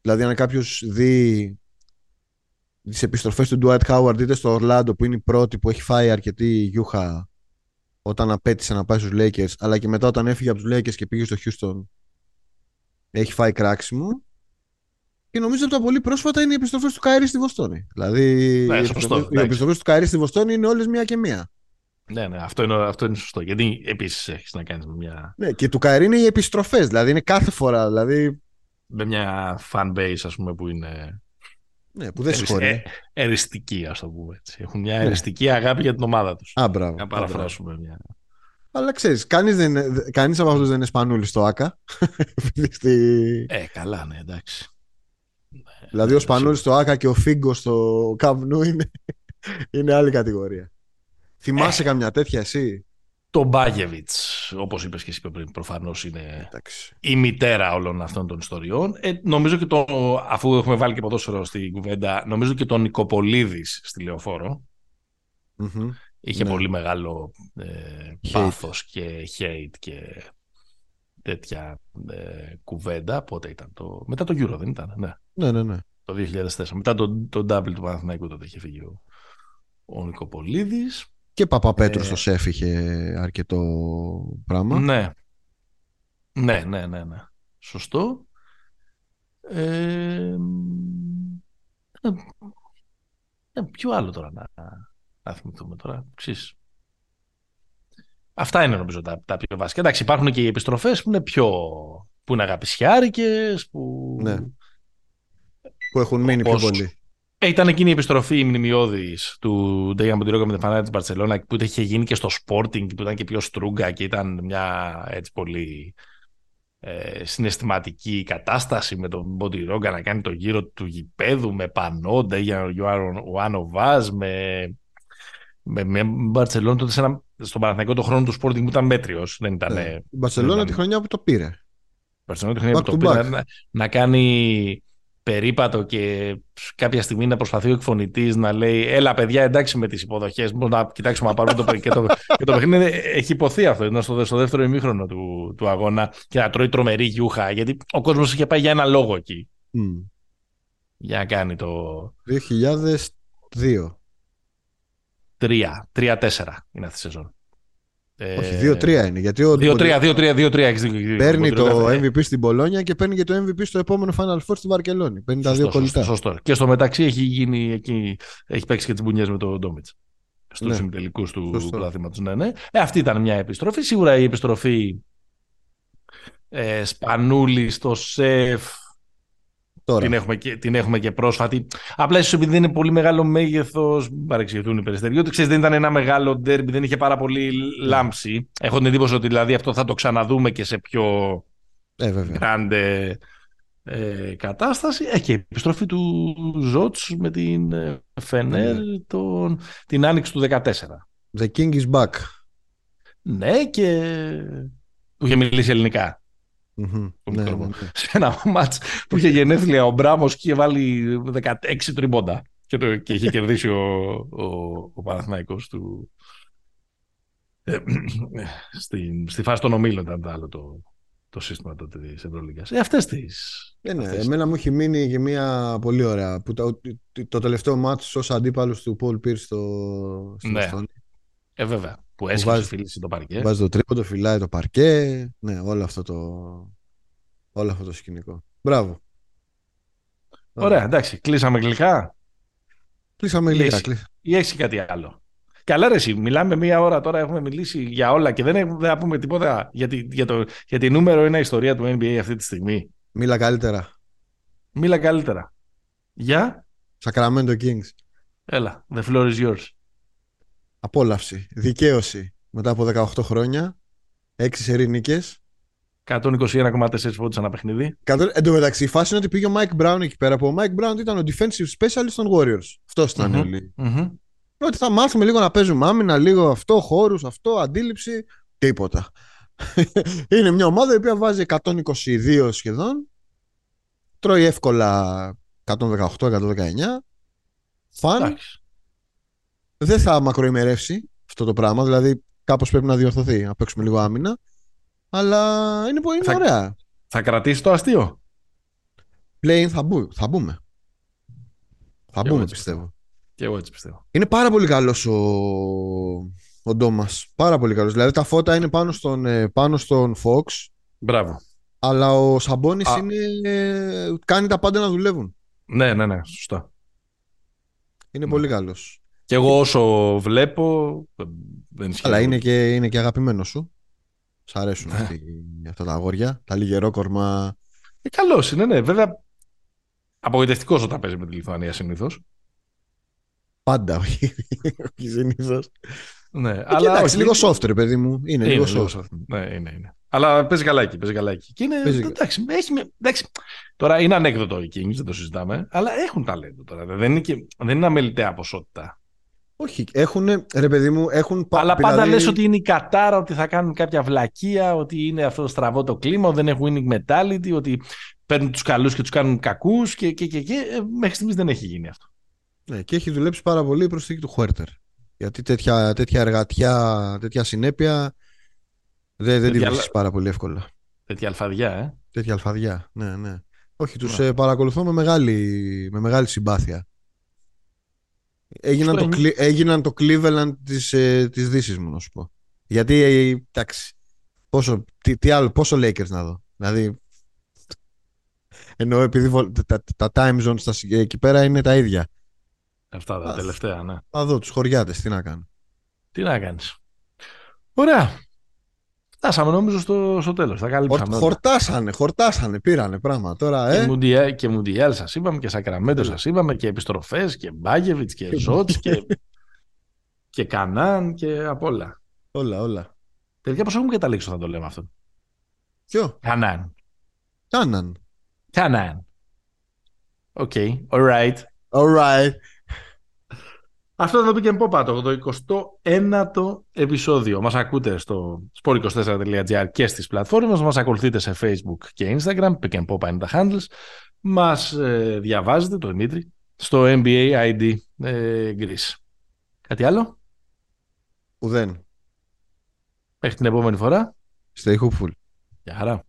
Δηλαδή αν κάποιος δει τις επιστροφές του Dwight Howard είτε στο Orlando που είναι η πρώτη που έχει φάει αρκετή γιούχα όταν απέτησε να πάει στους Lakers αλλά και μετά όταν έφυγε από τους Lakers και πήγε στο Houston έχει φάει κράξιμο και νομίζω ότι τα πολύ πρόσφατα είναι οι επιστροφές του Καΐρη στη Βοστόνη. Δηλαδή Ναι, οι σωστό, επιστροφές- οι εντάξει. επιστροφές του Καΐρη στη Βοστόνη είναι όλες μία και μία. Ναι, ναι, αυτό είναι, αυτό είναι σωστό. Γιατί επίσης έχεις να κάνεις με μια, Ναι, και του Καΐρη είναι οι επιστροφές, δηλαδή είναι κάθε φορά, δηλαδή με μια fan base, ας πούμε, που είναι ναι, που δεν ερι- συγχωρεί. ε, εριστική, ας το πούμε έτσι. Έχουν μια Ναι. εριστική αγάπη για την ομάδα τους. Α, μπράβο. Να Α, μπράβο. παραφράσουμε μια. Αλλά ξέρεις, κανείς, δεν, είναι- κανείς από αυτούς δεν είναι σπανούλης στο ΆΚΑ. Στη- Ε, καλά, ναι, εντάξει. δηλαδή ο Σπανούλης στο ΆΚΑ και ο Φίγκο στο Καμπνού είναι, είναι άλλη κατηγορία. Θυμάσαι καμιά τέτοια εσύ; Το Μπάγεβιτς, όπως είπες και εσύ πιο πριν, προφανώς είναι Εντάξει. η μητέρα όλων αυτών των ιστοριών. Ε, νομίζω και το, αφού έχουμε βάλει και ποδόσφαιρο στην κουβέντα, νομίζω και τον Νικοπολίδης στη Λεωφόρο. Μμμ. Είχε Ναι. πολύ μεγάλο ε, Hate. πάθος και hate και τέτοια ε, κουβέντα. Πότε ήταν το... Μετά το Euro δεν ήταν, ναι. Ναι, ναι, ναι. Το 2004. Μετά το, το double του Παναθηναϊκού τότε είχε φύγει ο, ο Νικοπολίδης. Και Παπαπέτρου Ε, στο ΣΕΦ είχε αρκετό πράγμα. Ναι. Ναι, ναι, ναι, ναι. Σωστό. Ε, Ε, ε, ποιο άλλο τώρα να, να θυμηθούμε τώρα. Ξέρεις. Αυτά είναι νομίζω τα, τα πιο βασικά. Εντάξει, υπάρχουν και οι επιστροφές που είναι πιο που είναι αγαπησιάρικες, που... Ναι. Που έχουν μείνει πιο πολύ. Ε, ήταν εκείνη η επιστροφή η μνημειώδης του Ντέγια Μοντιρόκα με την φανάτη της Μπαρσελόνα που είχε γίνει και στο Sporting που ήταν και πιο στρούγκα και ήταν μια έτσι πολύ ε, συναισθηματική κατάσταση με τον Μοντιρόκα να κάνει το γύρο του γηπέδου με πανό, Ντέγια Ιωάννο Βάζ, με, με, με Μπαρσελόνα τότε ένα, στον Παναθηναϊκό το χρόνο του Sporting που ήταν μέτριος. Δεν ήταν. Ναι. Η Μπαρσελόνα τη χρονιά που το πήρε. Η Μπαρσελόνα τη χρονιά που το πήρε. Να, να κάνει περίπατο και κάποια στιγμή να προσπαθεί ο εκφωνητής να λέει Έλα, παιδιά, εντάξει με τις υποδοχές. Μπορούμε να κοιτάξουμε να πάρουμε το, και, το, και το παιχνίδι. Έχει υποθεί αυτό. Ήταν στο, στο δεύτερο ημίχρονο του, του αγώνα και να τρώει τρομερή γιούχα. Γιατί ο κόσμος είχε πάει για ένα λόγο εκεί. Mm. Για να κάνει το. 2002. Τρία. Τρία-τέσσερα είναι αυτή η σεζόν. Όχι, 2-3 ε, είναι. Γιατί ο 2-3, Παίρνει το MVP στην Πολόνια και παίρνει και το MVP στο επόμενο Final Four στη Βαρκελόνη. Παίρνει τα δύο κολλητά. Σωστό. Και στο μεταξύ έχει, γίνει εκεί, έχει παίξει και τις μπουνιές με τον Ντόμιτς. Στους ναι. ημιτελικούς του πρωταθλήματο. Ναι, ναι. Ε, αυτή ήταν μια επιστροφή. Σίγουρα η επιστροφή ε, Σπανούλης στο σεφ Τώρα. Την, έχουμε και, την έχουμε και πρόσφατη. Απλά ίσως επειδή είναι πολύ μεγάλο μέγεθος, παρεξηγηθούν οι περιστεριοί, ότι ξέρεις δεν ήταν ένα μεγάλο ντέρμπι, δεν είχε πάρα πολύ λάμψη. Έχω την εντύπωση ότι δηλαδή αυτό θα το ξαναδούμε και σε πιο ε, grande ε, κατάσταση. Έχει και η επιστροφή του Ζότς με την ε, Φενέρ ναι. τον, την άνοιξη του 14. The King is back. Ναι, και του είχε μιλήσει ελληνικά. Mm-hmm. Ναι, ναι, ναι. Σε ένα μάτς που είχε γενέθλια ο Μπράμος και είχε βάλει 16 τριμπόντα και, το, και είχε κερδίσει ο, ο, ο Παναθηναϊκός του ε, στη, στη φάση των ομίλων ήταν το άλλο το, το σύστημα τότε της Ευρωλίγκας. Ε, αυτές τις... Ε, ναι, αυτές εμένα μου έχει μείνει και μια πολύ ωραία που το, το τελευταίο μάτς ως αντίπαλος του Πολ Πίρς στο, στο ναι. Ε, βέβαια που έσχισε φίλησε το παρκέ. Βάζει το τρίποντο, φυλάει το παρκέ. Ναι, όλο αυτό το, όλο αυτό το σκηνικό. Μπράβο. Ωραία, εντάξει. Κλείσαμε γλυκά. Κλείσαμε γλυκά. Ή έχεις κάτι άλλο. Καλά ρε εσύ, μιλάμε μία ώρα τώρα, έχουμε μιλήσει για όλα και δεν, θα πούμε τίποτα για τη, για, το, για τη νούμερο ένα ιστορία του NBA αυτή τη στιγμή. Μίλα καλύτερα. Μίλα καλύτερα. Για; Sacramento Kings. Έλα, the floor is yours απόλαυση, δικαίωση μετά από 18 χρόνια, 6 σερή νίκες. 121,4 πόντους ένα παιχνίδι. Εν τω μεταξύ, η φάση είναι ότι πήγε ο Mike Brown εκεί πέρα, που ο Mike Brown ήταν ο defensive specialist των Warriors. Αυτός ήταν mm-hmm. όλοι. Mm-hmm. Ότι θα μάθουμε λίγο να παίζουμε άμυνα, λίγο αυτό, χώρους, αυτό, αντίληψη. Τίποτα. είναι μια ομάδα η οποία βάζει 122 σχεδόν. Τρώει εύκολα 118-119. Φαν δεν θα μακροημερεύσει αυτό το πράγμα. Δηλαδή, κάπως πρέπει να διορθωθεί. Να παίξουμε λίγο άμυνα. Αλλά είναι, είναι θα, ωραία. Θα κρατήσει το αστείο. Πλέον θα, μπου, θα μπούμε. Θα μπούμε, πιστεύω. Και εγώ έτσι πιστεύω. Είναι πάρα πολύ καλός ο, ο Ντόμας. Πάρα πολύ καλός. Δηλαδή τα φώτα είναι πάνω στον, ε, πάνω στον Fox. Μπράβο. Αλλά ο Σαμπόνι είναι. Ε, κάνει τα πάντα να δουλεύουν. Ναι, ναι, ναι. Σωστά. Είναι πολύ καλός. Και εγώ όσο βλέπω. Δεν Αλλά είναι και, είναι και αγαπημένος σου. Σ' αρέσουν ναι. αυτά τα αγόρια. Τα λιγερόκορμα. Ε, Καλός είναι, ναι. Βέβαια. Απογοητευτικός όταν παίζει με τη Λιθουανία συνήθως. Πάντα, όχι, συνήθως. Ναι, ε, αλλά εντάξει, λίγο soft, παιδί μου. Είναι, είναι λίγο soft. Ναι, είναι, είναι. Αλλά παίζει καλά εκεί. Παίζει καλά εκεί. Και είναι, εντάξει, έχει, εντάξει, τώρα είναι ανέκδοτο οι Kings, δεν το συζητάμε, αλλά έχουν ταλέντο τώρα. Δεν είναι, και, δεν είναι αμεληταία ποσότητα. Όχι, έχουν, ρε παιδί μου, έχουν Αλλά πάντα δηλαδή... λες ότι είναι η κατάρα, ότι θα κάνουν κάποια βλακεία, ότι είναι αυτό στραβό το κλίμα, ότι δεν έχουν winning mentality, ότι παίρνουν τους καλούς και τους κάνουν κακούς και, και, και, και ε, μέχρι στιγμής δεν έχει γίνει αυτό. Ναι, και έχει δουλέψει πάρα πολύ η προσθήκη του Χουέρτερ. Γιατί τέτοια, τέτοια εργατιά, τέτοια συνέπεια δεν, δεν τη βρίσκεις πάρα πολύ εύκολα. Τέτοια αλφαδιά, ε. Τέτοια αλφαδιά, ναι, ναι. Όχι, τους ναι. Ε, παρακολουθώ με μεγάλη, με μεγάλη συμπάθεια. Έγιναν, το, έγιναν το Cleveland της, ε, της Δύσης μου να σου πω. Γιατί, ε, εντάξει, πόσο, τι, τι άλλο, πόσο Lakers να δω. Δηλαδή, Ενώ επειδή βολ- τα, τα time zones στα, συγκ- εκεί πέρα είναι τα ίδια. Αυτά τα Αχ. τελευταία, ναι. Θα δω τους χωριάτες, τι να κάνω. Τι να κάνεις. Ωραία. Φτάσαμε νομίζω στο, στο τέλος. Τα Χορ, καλύψαμε. όλα. χορτάσανε, χορτάσανε, πήρανε πράγμα. Τώρα, Και, ε, Μουντιέλ, και Μουντιέλ σας είπαμε και Σακραμέντο Έλα. σας είπαμε και επιστροφές και Μπάγεβιτς και Ζότς και, και Κανάν και απ' όλα. όλα, όλα. Παιδιά πώς έχουμε καταλήξει όταν το λέμε αυτό; Ποιο, Κανάν. κάναν. Κανάν. OK, alright. Alright. Αυτό ήταν το Pick and Pop, το 21ο επεισόδιο. Μας ακούτε στο sport24.gr και στις πλατφόρμες. Μας ακολουθείτε σε Facebook και Instagram. Pick and Pop είναι τα handles. Μας ε, διαβάζετε, το Δημήτρη, στο NBA ID ε, Greece. Κάτι άλλο; Ουδέν. Μέχρι την επόμενη φορά. Stay hopeful. Γεια χαρά.